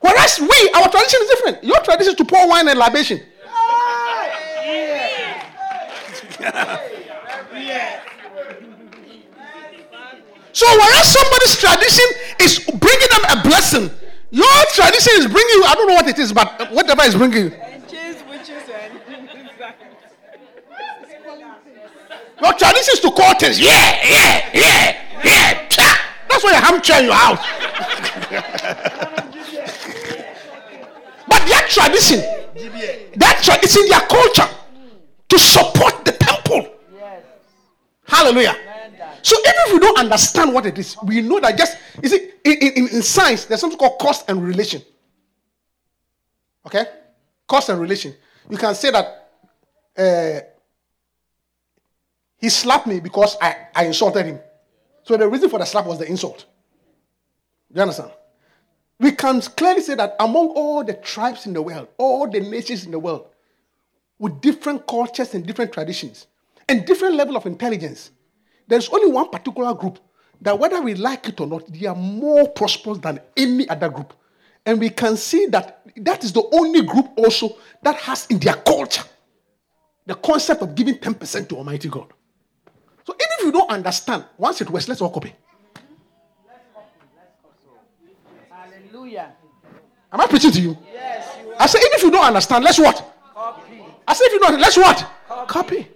B: Whereas we, our tradition is different. Your tradition is to pour wine and libation. So whereas somebody's tradition is bringing them a blessing, your tradition is bringing you, I don't know what it is, but whatever is bringing you. Your tradition is to call things, yeah, yeah, yeah, yeah. That's why I'm trying you out. but their tradition, that tra- it's in their culture to support the temple. Hallelujah. So even if we don't understand what it is, we know that just you see in, in, in science there's something called cause and relation. Okay, cause and relation. You can say that uh, he slapped me because I, I insulted him. So the reason for the slap was the insult. Do you understand? We can clearly say that among all the tribes in the world, all the nations in the world, with different cultures and different traditions and different level of intelligence, there's only one particular group that whether we like it or not, they are more prosperous than any other group. And we can see that that is the only group also that has in their culture the concept of giving 10% to Almighty God. If you don't understand, once it works, let's all copy.
C: Hallelujah.
B: Am I preaching to you?
C: Yes, you
B: I say, even if you don't understand, let's what?
C: copy.
B: I say, if you don't, let's what? Copy.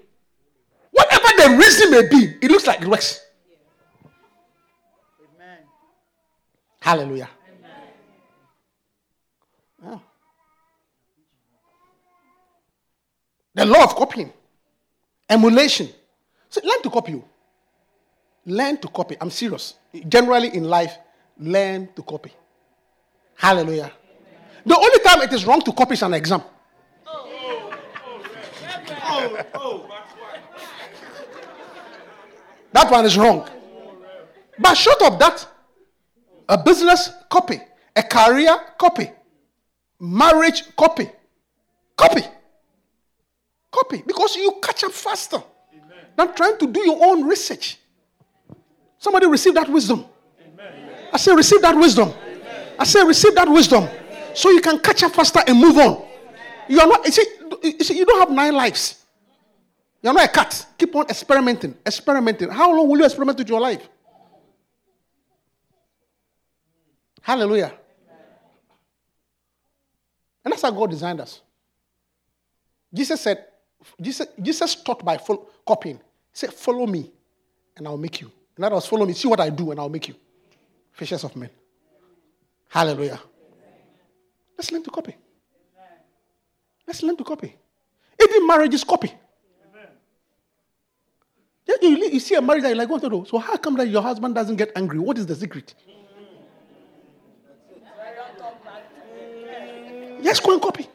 B: Whatever the reason may be, it looks like it works.
C: Amen.
B: Hallelujah. Yeah. The law of copying, emulation. So learn to copy. you. Learn to copy. I'm serious. Generally in life, learn to copy. Hallelujah. The only time it is wrong to copy is an exam. That one is wrong. But short of that, a business copy, a career copy, marriage copy, copy, copy, because you catch up faster than trying to do your own research. Somebody receive that wisdom. I say, receive that wisdom. I say, receive that wisdom, so you can catch up faster and move on. You are not. You see, you see, you don't have nine lives. You are not a cat. Keep on experimenting, experimenting. How long will you experiment with your life? Hallelujah. And that's how God designed us. Jesus said, Jesus, Jesus taught by copying. He said, Follow me, and I'll make you. In other follow me, see what I do, and I'll make you. Fishers of men. Hallelujah. Let's learn to copy. Let's learn to copy. Even marriage is copy. Yeah, you, you see a marriage that you're like, what to do? So how come that your husband doesn't get angry? What is the secret? Yes, go and copy.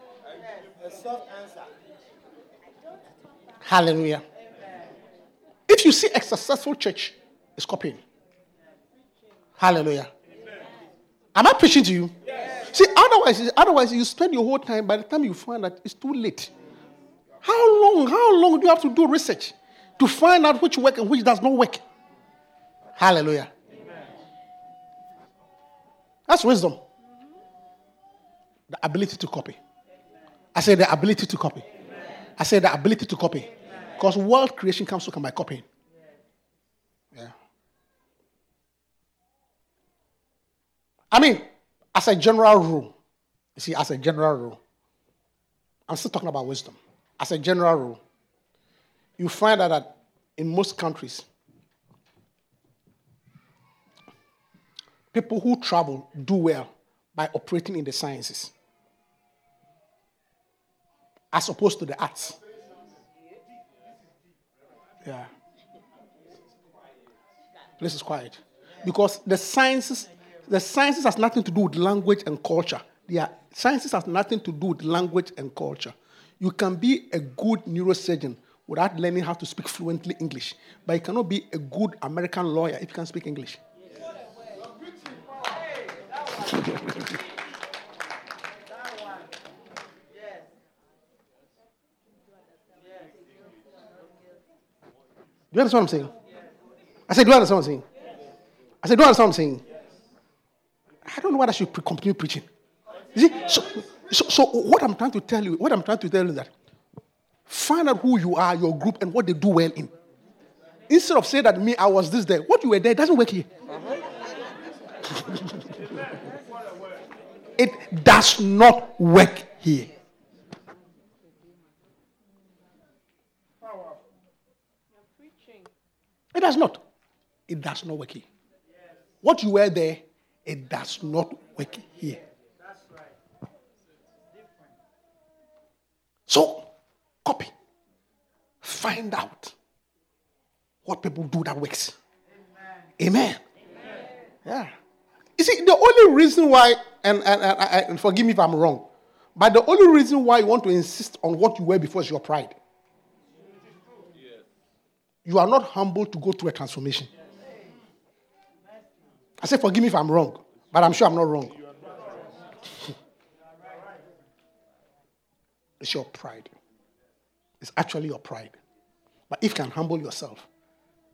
B: Hallelujah. If you see a successful church, it's copying. Hallelujah. Am I preaching to you? See, otherwise, otherwise you spend your whole time. By the time you find that it's too late. How long? How long do you have to do research to find out which work and which does not work? Hallelujah. That's wisdom. The ability to copy. I say the ability to copy. I say the ability to copy. Because world creation comes to come by copying. Yeah. I mean, as a general rule, you see, as a general rule, I'm still talking about wisdom. As a general rule, you find that in most countries, people who travel do well by operating in the sciences as opposed to the arts. Yeah. This is quiet. Because the sciences, the sciences has nothing to do with language and culture. Yeah, sciences has nothing to do with language and culture. You can be a good neurosurgeon without learning how to speak fluently English, but you cannot be a good American lawyer if you can't speak English. Do you understand what I'm saying? I said, Do you understand what I'm saying? I said, Do you understand what I'm saying? I don't know whether I should continue preaching. You see, so, so, so what I'm trying to tell you, what I'm trying to tell you is that find out who you are, your group, and what they do well in. Instead of saying that me, I was this there, what you were there doesn't work here. it does not work here. It does not. It does not work here. What you were there, it does not work here. So, copy. Find out what people do that works. Amen. Yeah. You see, the only reason why, and, and, and, and forgive me if I'm wrong, but the only reason why you want to insist on what you were before is your pride. You are not humble to go through a transformation. I say, forgive me if I'm wrong, but I'm sure I'm not wrong. it's your pride. It's actually your pride. But if you can humble yourself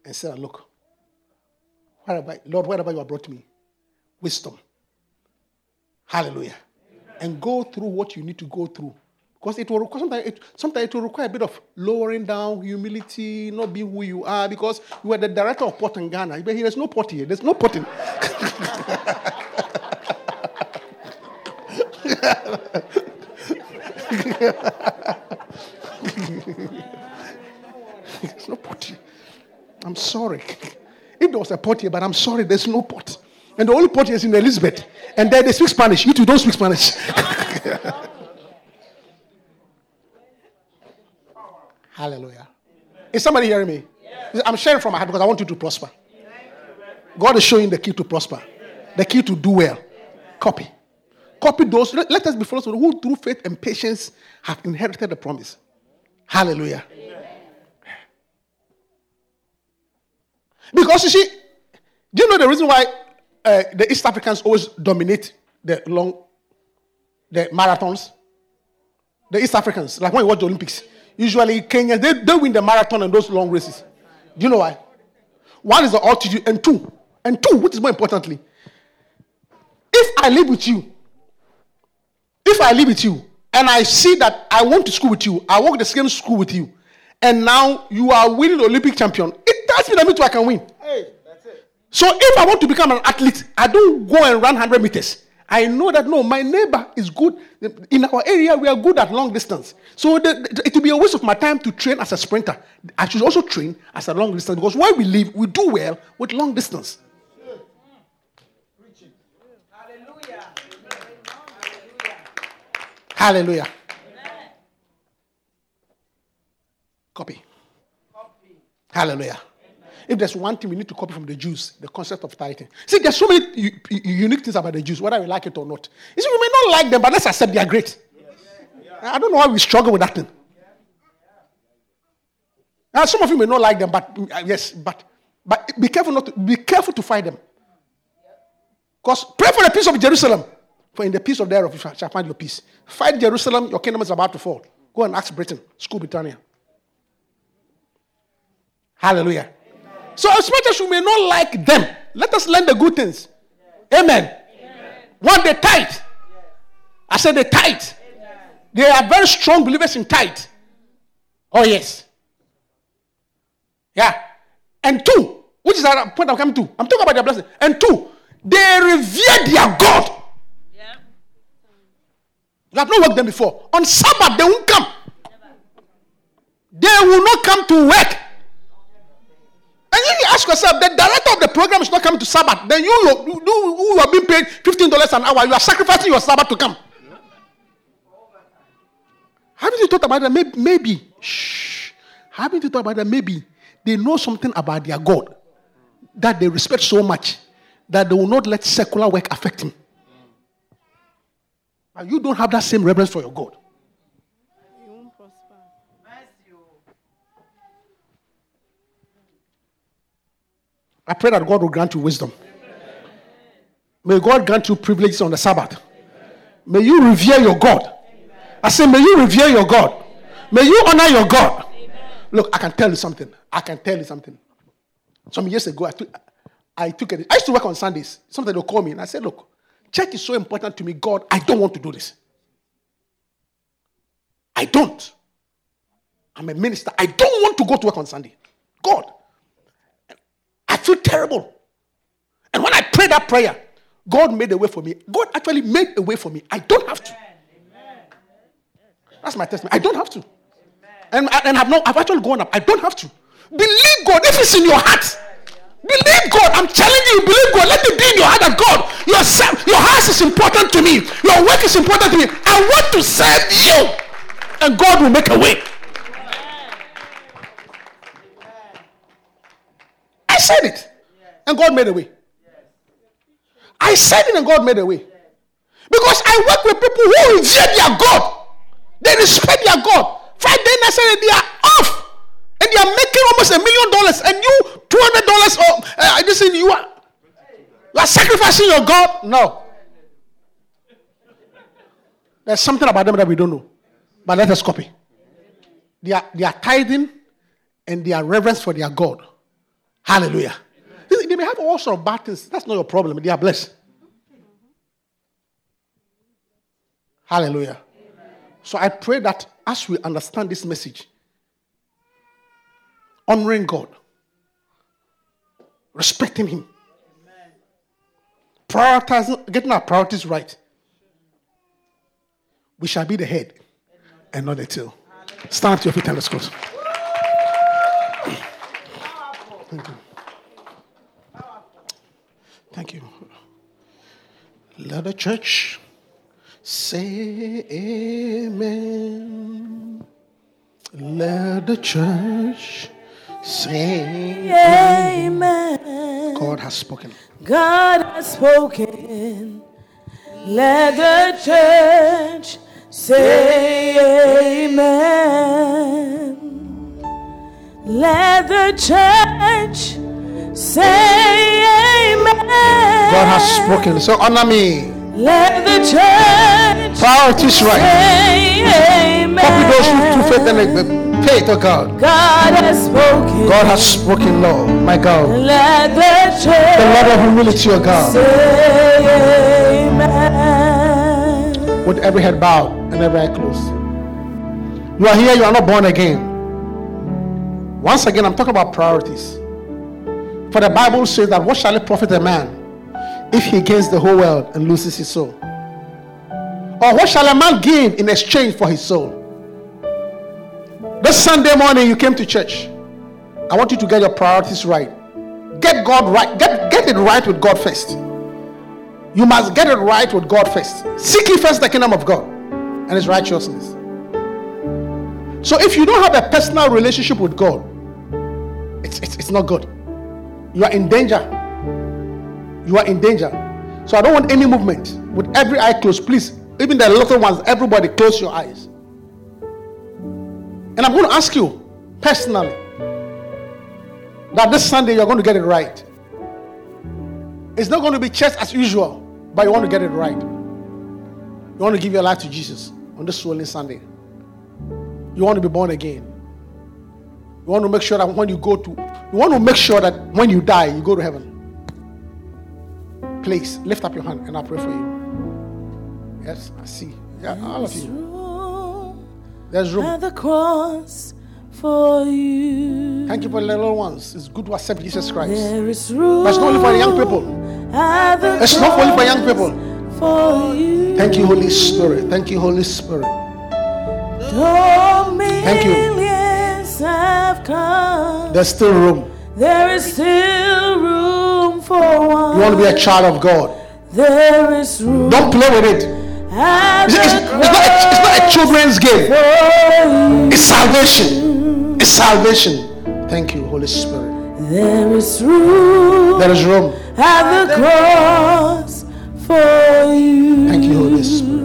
B: and say, look, Lord, wherever you have brought me, wisdom. Hallelujah. And go through what you need to go through. Because it will sometimes it, sometimes it will require a bit of lowering down, humility, not being who you are, because you are the director of Port in Ghana. But there's no port here. There's no port in. there's no port here. I'm sorry. If there was a port here, but I'm sorry, there's no port. And the only port is in Elizabeth. And there they speak Spanish. You two don't speak Spanish. Hallelujah. Is somebody hearing me? I'm sharing from my heart because I want you to prosper. God is showing the key to prosper, the key to do well. Copy. Copy those. Let, let us be followers who, through faith and patience, have inherited the promise. Hallelujah. Because you see, do you know the reason why uh, the East Africans always dominate the long, the marathons? The East Africans, like when you watch the Olympics, usually Kenyans, they, they win the marathon and those long races. Do you know why? One is the altitude, and two, and two, which is more importantly, if I live with you, if I live with you, and I see that I want to school with you, I work the same school with you, and now you are winning the Olympic champion, it tells me that me too I can win.
C: Hey, that's it.
B: So if I want to become an athlete, I don't go and run 100 meters. I know that no, my neighbor is good. In our area, we are good at long distance. So the, it will be a waste of my time to train as a sprinter. I should also train as a long distance because where we live, we do well with long distance.
C: Hallelujah.
B: Hallelujah. Copy. Hallelujah. If there's one thing we need to copy from the Jews, the concept of tithing. See, there's so many u- u- unique things about the Jews, whether we like it or not. You see, we may not like them, but let's accept they are great. I don't know why we struggle with that thing. Now, some of you may not like them, but uh, yes, but but be careful not to, be careful to fight them. Because pray for the peace of Jerusalem. For in the peace of thereof you shall shall find your peace. Fight Jerusalem, your kingdom is about to fall. Go and ask Britain, school Britannia. Hallelujah. So as much as you may not like them, let us learn the good things. Amen. One, they tithe. I said they tithe. They are very strong believers in tithe. Oh, yes. Yeah. And two, which is the point I'm coming to. I'm talking about their blessing. And two, they revere their God.
E: Yeah.
B: You have not worked them before. On Sabbath, they won't come. They will not come to work. And you ask yourself, the director of the program is not coming to Sabbath, then you, you, you, you are being paid $15 an hour, you are sacrificing your Sabbath to come. Haven't you thought about that? Maybe, maybe, shh. Haven't you thought about that? Maybe they know something about their God that they respect so much that they will not let secular work affect him. And you don't have that same reverence for your God. I pray that God will grant you wisdom. May God grant you privileges on the Sabbath. May you revere your God. I say, may you revere your God. May you honor your God. Look, I can tell you something. I can tell you something. Some years ago, I took, I took it. I used to work on Sundays. Sometimes they'll call me and I said, Look, church is so important to me. God, I don't want to do this. I don't. I'm a minister. I don't want to go to work on Sunday. God, feel terrible. And when I prayed that prayer, God made a way for me. God actually made a way for me. I don't have to. That's my testimony. I don't have to. And, and I've, not, I've actually gone up. I don't have to. Believe God if it's in your heart. Believe God. I'm telling you, believe God. Let it be in your heart that God, your, your house is important to me. Your work is important to me. I want to serve you. And God will make a way. I said it. And God made a way. I said it and God made a way. Because I work with people who revere their God. They respect their God. Friday night, Saturday, they are off. And they are making almost a million dollars. And you, $200 or uh, this is you are, you are sacrificing your God? No. There's something about them that we don't know. But let us copy. They are, they are tithing and their reverence for their God. Hallelujah. They may have all sorts of bad things. That's not your problem. They are blessed. Hallelujah. So I pray that as we understand this message, honoring God, respecting Him, prioritizing, getting our priorities right, we shall be the head and not the tail. Stand to your feet and let's go. Thank you. Thank you. Let the church say amen. Let the church say
H: Amen.
B: God has spoken.
H: God has spoken. Let the church say amen. Let the church say amen.
B: God has spoken. So honor me.
H: Let the church
B: Priorities right.
H: say amen.
B: Copy those who through faith and faith, oh God.
H: God has spoken.
B: God has spoken, Lord, my God.
H: Let the church
B: The Lord of humility, oh God.
H: say amen.
B: With every head bowed and every eye closed. You are here, you are not born again. Once again, I'm talking about priorities. For the Bible says that what shall it profit a man if he gains the whole world and loses his soul? Or what shall a man gain in exchange for his soul? This Sunday morning you came to church. I want you to get your priorities right. Get God right. Get, get it right with God first. You must get it right with God first. Seek ye first the kingdom of God and his righteousness. So if you don't have a personal relationship with God, it's, not good. You are in danger. You are in danger. So I don't want any movement. With every eye closed, please, even the little ones, everybody close your eyes. And I'm going to ask you personally that this Sunday you're going to get it right. It's not going to be church as usual, but you want to get it right. You want to give your life to Jesus on this swollen Sunday. You want to be born again. You want to make sure that when you go to, you want to make sure that when you die, you go to heaven. Please lift up your hand and I'll pray for you. Yes, I see. Yeah, all of you. There's room.
H: at the cross for you.
B: Thank you for the little ones. It's good to accept Jesus Christ.
H: There is room
B: But it's not only for the young people. It's not only for young people.
H: For you.
B: Thank you, Holy Spirit. Thank you, Holy Spirit. Thank you.
H: Have come
B: There's still room.
H: There is still room for one.
B: You want to be a child of God.
H: There is room.
B: Don't play with it. It's, it's- it's not, a, it's not a children's game. It's salvation. It's salvation. Thank you, Holy Spirit.
H: There is room
B: There is room.
H: at the cross for you.
B: Thank you, Holy Spirit.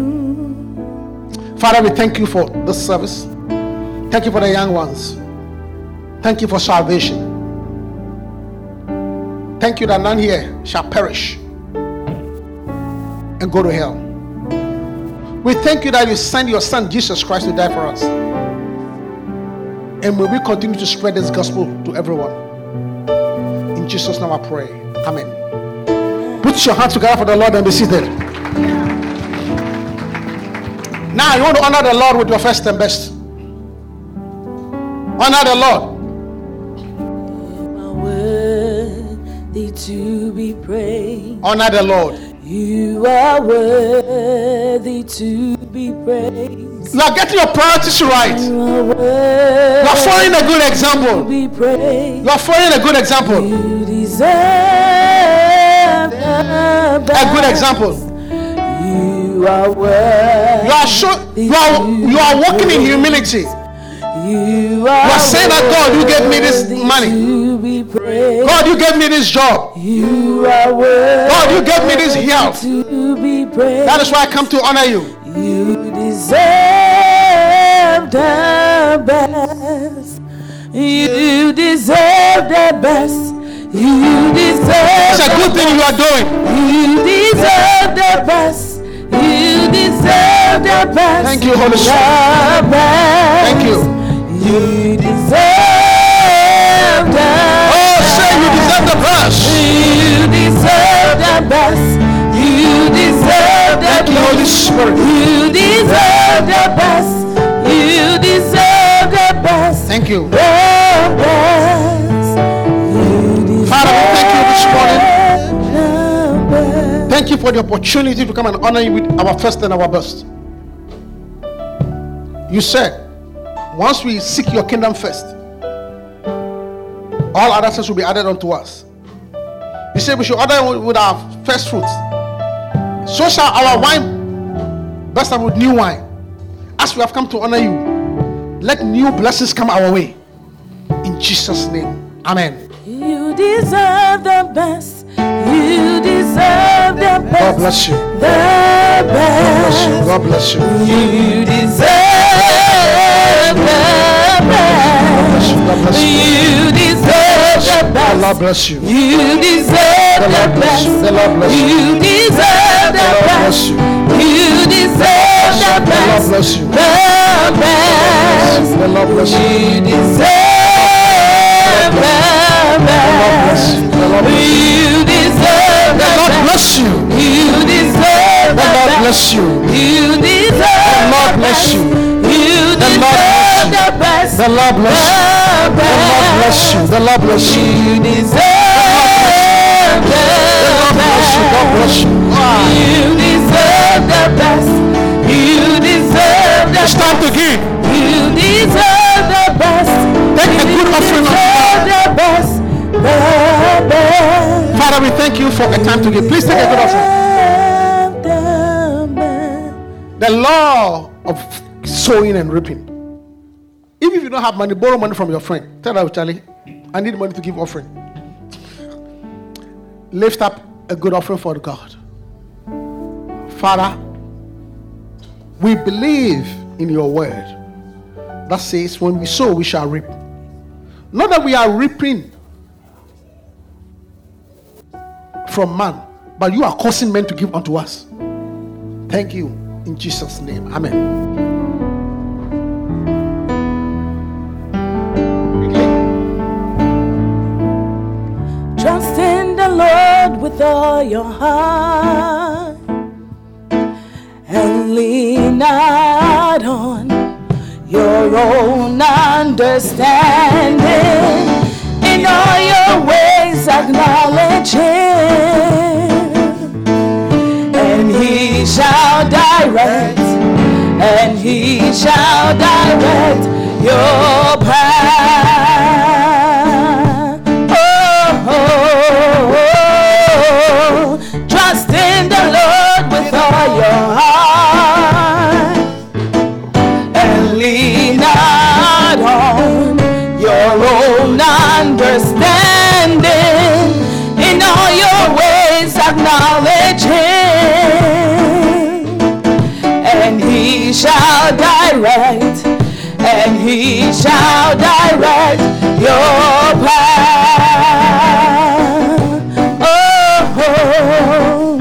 B: Father, we thank you for this service. Thank you for the young ones. Thank you for salvation. Thank you that none here shall perish and go to hell. We thank you that you sent your son Jesus Christ to die for us. And may we continue to spread this gospel to everyone. In Jesus' name I pray. Amen. Put your hands together for the Lord and be seated. Now you want to honor the Lord with your first and best. Honor the Lord.
H: are worthy to be praised.
B: Honor the Lord.
H: You are worthy to be praised.
B: Now get your priorities right.
H: You are
B: you are following a good example. You are following a good example.
H: You deserve.
B: A good example.
H: You are worthy.
B: You are show, you are you are walking in humility.
H: You are,
B: saying that, God, you gave me this money.
H: To be praised.
B: God, you gave me this job.
H: You are
B: God, you gave me this health.
H: to be praised.
B: That is why I come to honor you.
H: You deserve the best. You deserve the best. You deserve the best.
B: It's a good thing you are doing.
H: You deserve the best. You deserve the best.
B: Thank you, Holy Spirit. Thank you.
H: You deserve the
B: Oh, say you deserve the best.
H: You deserve the best. You deserve the
B: Thank you. Holy Spirit.
H: You deserve the best. You deserve the best.
B: Thank you.
H: The best. You
B: Father, we thank you this morning. Thank you for the opportunity to come and honor you with our first and our best. You said, once we seek your kingdom first, all other things will be added unto us. You said we should order with- our first fruits. So shall our wine best with new wine. As we have come to honor you, let new blessings come our way. In Jesus' name. Amen.
H: You deserve the best. You deserve the best.
B: God bless you.
H: The
B: Bless you. God bless you.
H: You deserve the best.
B: God bless you.
H: You deserve the
B: The Lord bless you.
H: You deserve
B: The
H: the
B: Lord bless
H: best.
B: you. The bless you.
H: You deserve the best.
B: bless you.
H: You deserve the best.
B: bless you.
H: The best.
B: Bless you.
H: You deserve the best.
B: Lord bless you. The Lord
H: best.
B: bless you.
H: You deserve
B: The Lord bless
H: best.
B: you.
H: You
B: The Lord bless
H: deserve
B: you.
H: the best.
B: The Lord bless you.
H: The
B: Lord bless
H: best.
B: you. The Lord bless you.
H: You deserve the
B: you. God
H: best.
B: bless you.
H: You deserve the best. You deserve the
B: It's time to give.
H: You deserve the best.
B: Take a good offering of
H: best. The best.
B: Father, we thank you for a time to give. Please take a good offering.
H: The
B: law of sowing and reaping. Even if you don't have money, borrow money from your friend. Tell her, Charlie, I need money to give offering. Lift up a good offering for God. Father, we believe in your word that says, when we sow, we shall reap. Not that we are reaping from man, but you are causing men to give unto us. Thank you in Jesus' name. Amen.
H: Trust in the Lord with all your heart and lean not on your own understanding. In all your ways, acknowledge Him, He shall direct, and He shall direct your path. Shall direct your path. Oh,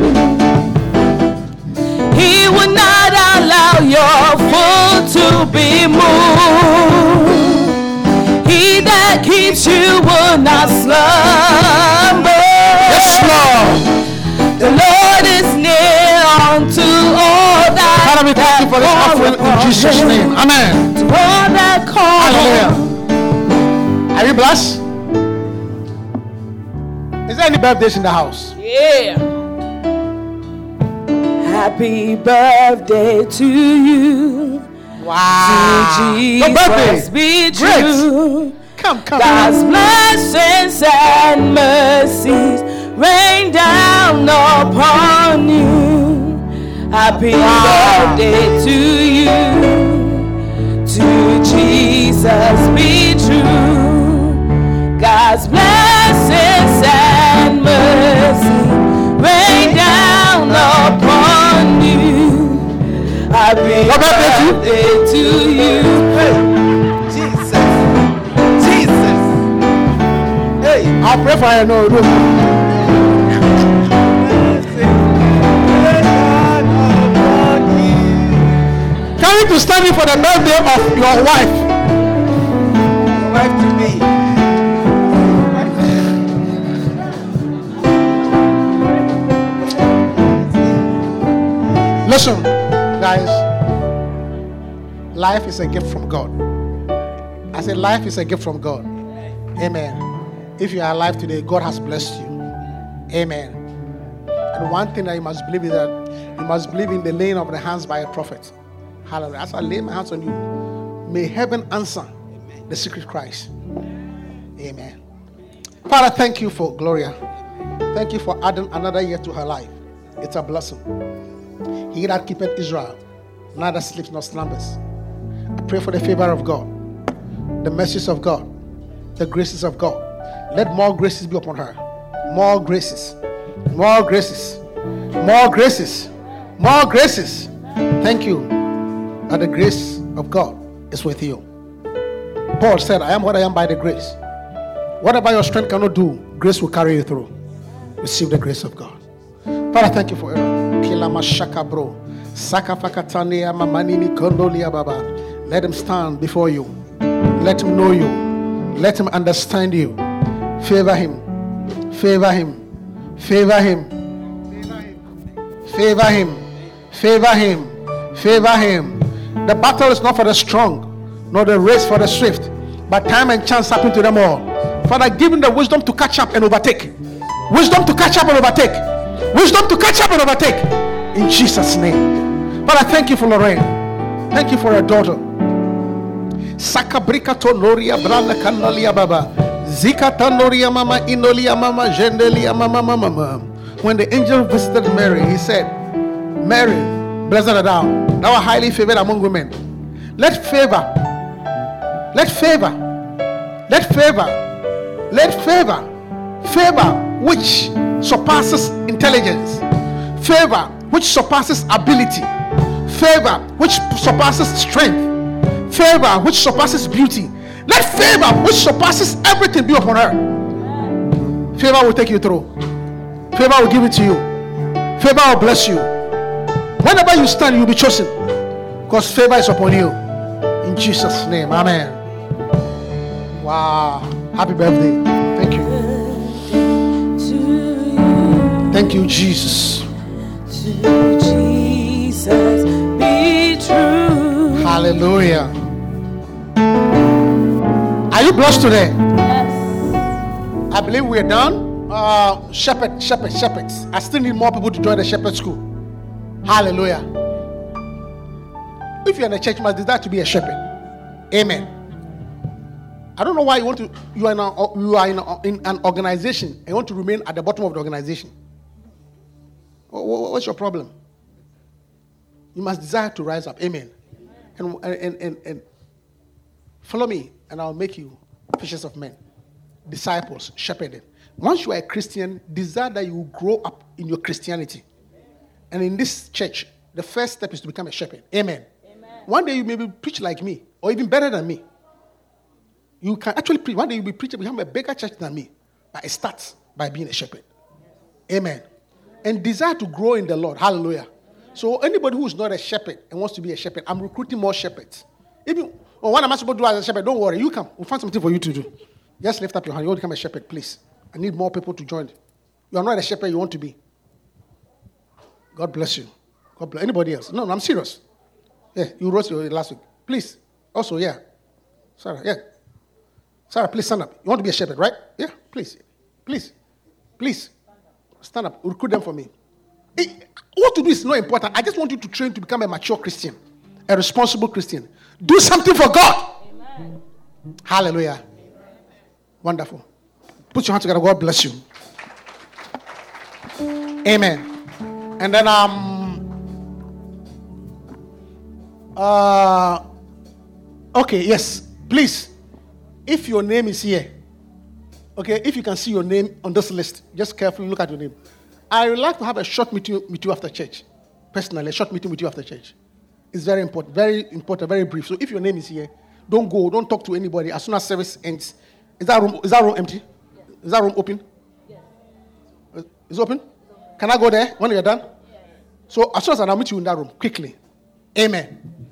H: He will not allow your foot to be moved. He that keeps you will not slumber.
B: Yes, Lord.
H: The Lord is near unto all that
B: Father, we thank you for this offering in Jesus' name. Amen.
H: To call
B: Hallelujah. Are you blessed? Is there any birthdays in the house?
H: Yeah. Happy birthday to you.
B: Wow.
H: To
B: Your
H: Jesus
B: birthday.
H: be
B: Great. Come, come.
H: God's blessings and mercies rain down upon you. Happy birthday to you. Jesus be true. God's blessings and mercy rain down upon you. Happy
B: What birthday to?
H: you.
C: Jesus. Jesus. Hey.
B: I'll pray for you. No, no. Can you to stand for the birthday of your? Wife Listen, guys. Life is a gift from God. I said, life is a gift from God. Amen. If you are alive today, God has blessed you. Amen. And one thing that you must believe is that you must believe in the laying of the hands by a prophet. Hallelujah. As I lay my hands on you, may heaven answer the secret Christ. Amen. Father, thank you for Gloria. Thank you for adding another year to her life. It's a blessing. He that keepeth Israel, neither sleeps nor slumbers. I pray for the favor of God, the mercies of God, the graces of God. Let more graces be upon her. More graces, more graces, more graces, more graces. Thank you that the grace of God is with you. Paul said, I am what I am by the grace. Whatever your strength cannot do, grace will carry you through. Receive the grace of God. Father, thank you for Aaron. Kilama shaka bro. Saka fakatania mamanini kondolia baba. Let him stand before you. Let him know you. Let him understand you. Favor him. Favor him. Favor him. Favor him. Favor him. Favor him. The battle is not for the strong, nor the race for the swift, but time and chance happen to them all. Father, give him the wisdom to catch up and overtake. Wisdom to catch up and overtake. Wisdom to catch up and overtake. In Jesus' name. Father, thank you for Lorraine. Thank you for her daughter. Sakabrika tonoria branda kanalia baba. Zika tanoria mama inolia mama jendelia mama mama. When the angel visited Mary, he said, Mary, blessed art thou, thou art highly favored among women. Let favor, let favor, let favor, let favor, favor which surpasses intelligence, favor which surpasses ability, favor which surpasses strength, favor which surpasses beauty. Let favor which surpasses everything be upon her. Favor will take you through. Favor will give it to you. Favor will bless you. Whenever you stand, you'll be chosen. Because favor is upon you. In Jesus' name. Amen. Wow. Happy birthday. Thank you. Thank you, Jesus.
H: To Jesus be true.
B: Hallelujah. Are you blessed today? Yes. I believe we're done. Uh, shepherd, shepherd, shepherds. I still need more people to join the shepherd school. Hallelujah. If you're in a church, you must desire to be a shepherd. Amen. I don't know why you want to. You are in, a, you are in, a, in an organization and you want to remain at the bottom of the organization. Wha- wha- What's your problem? You must desire to rise up. Amen. And, and, and, and follow me, and I'll make you fishers of men, disciples, shepherded. Once you are a Christian, desire that you will grow up in your Christianity. And in this church, the first step is to become a shepherd. Amen. One day you may be preach like me, or even better than me. You can actually preach. One day you'll be preaching, become a bigger church than me. But it starts by being a shepherd. Amen. And desire to grow in the Lord. Hallelujah. So anybody who is not a shepherd and wants to be a shepherd, I'm recruiting more shepherds. Even oh, what am I supposed to do as a shepherd? Don't worry, you come. We'll find something for you to do. Just lift up your hand. You want to become a shepherd, please. I need more people to join. You are not a shepherd, you want to be. God bless you. God bless anybody else. No, no, I'm serious. Yeah, you wrote your last week. Please. Also, yeah. Sarah, yeah. Sarah, please stand up. You want to be a shepherd, right? Yeah, please. Please. Please. Stand up. Recruit them for me. Eh, what to do is not important. I just want you to train to become a mature Christian, a responsible Christian. Do something for God. Amen. Hallelujah. Wonderful. Put your hands together. God bless you. Amen. And then um uh okay, yes. Please, if your name is here, okay, if you can see your name on this list, just carefully look at your name. I would like to have a short meeting with you after church. Personally, a short meeting with you after church. It's very important, very important, very brief. So if your name is here, don't go, don't talk to anybody. As soon as service ends, is that room, is that room empty? Yes. Is that room open? Yes. Is it open? Can I go there when you're done? Yes. So as soon as I meet you in that room, quickly. Amen.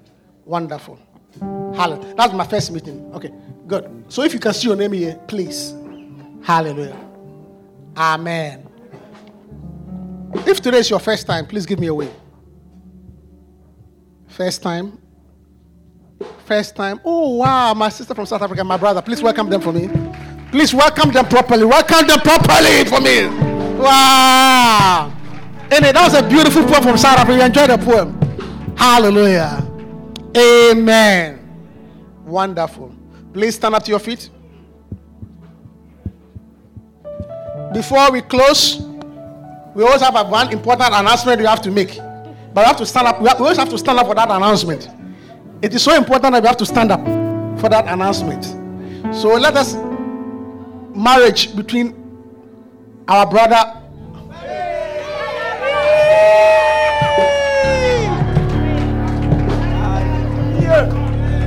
B: Wonderful. Hallelujah. That's my first meeting. Okay, good. So if you can see your name here, please. Hallelujah. Amen. If today is your first time, please give me a wave. First time. First time. Oh, wow. My sister from South Africa, my brother. Please welcome them for me. Please welcome them properly. Welcome them properly for me. Wow. And that was a beautiful poem from South Africa. You enjoyed the poem. Hallelujah. Amen. Wonderful. Please stand up to your feet. Before we close, we always have one important announcement we have to make. But we have to stand up. We, have, we always have to stand up for that announcement. It is so important that we have to stand up for that announcement. So let us marriage between our brother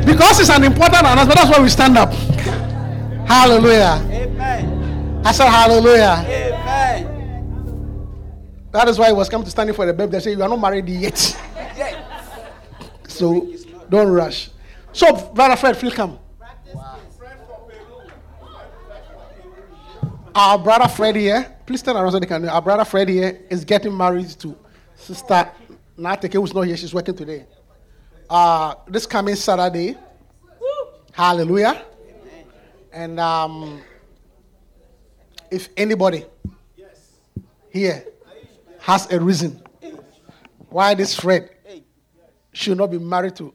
B: Because it's an important announcement, that's why we stand up. Hallelujah. Amen. I said hallelujah. Amen. That is why he was coming to standing for the baby. They say you are not married yet. so don't rush. So, brother Fred, feel come. Our brother Fred here, please stand around so they can know. Our brother Fred here is getting married to sister Nateke, who's not here. She's working today uh, this coming Saturday. Hallelujah. Amen. And um, if anybody here has a reason why this Fred should not be married to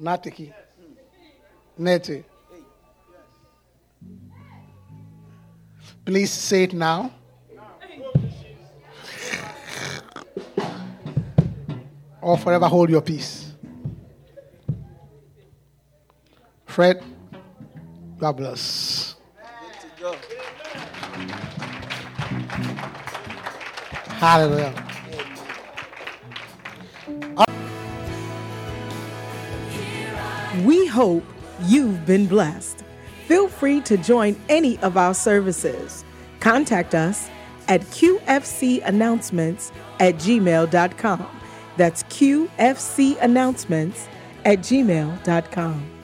B: Natiki, Nete, please say it now. or forever hold your peace. Fred, God bless. Hallelujah.
H: We hope you've been blessed. Feel free to join any of our services. Contact us at qfcannouncements at gmail.com. That's qfcannouncements at gmail.com.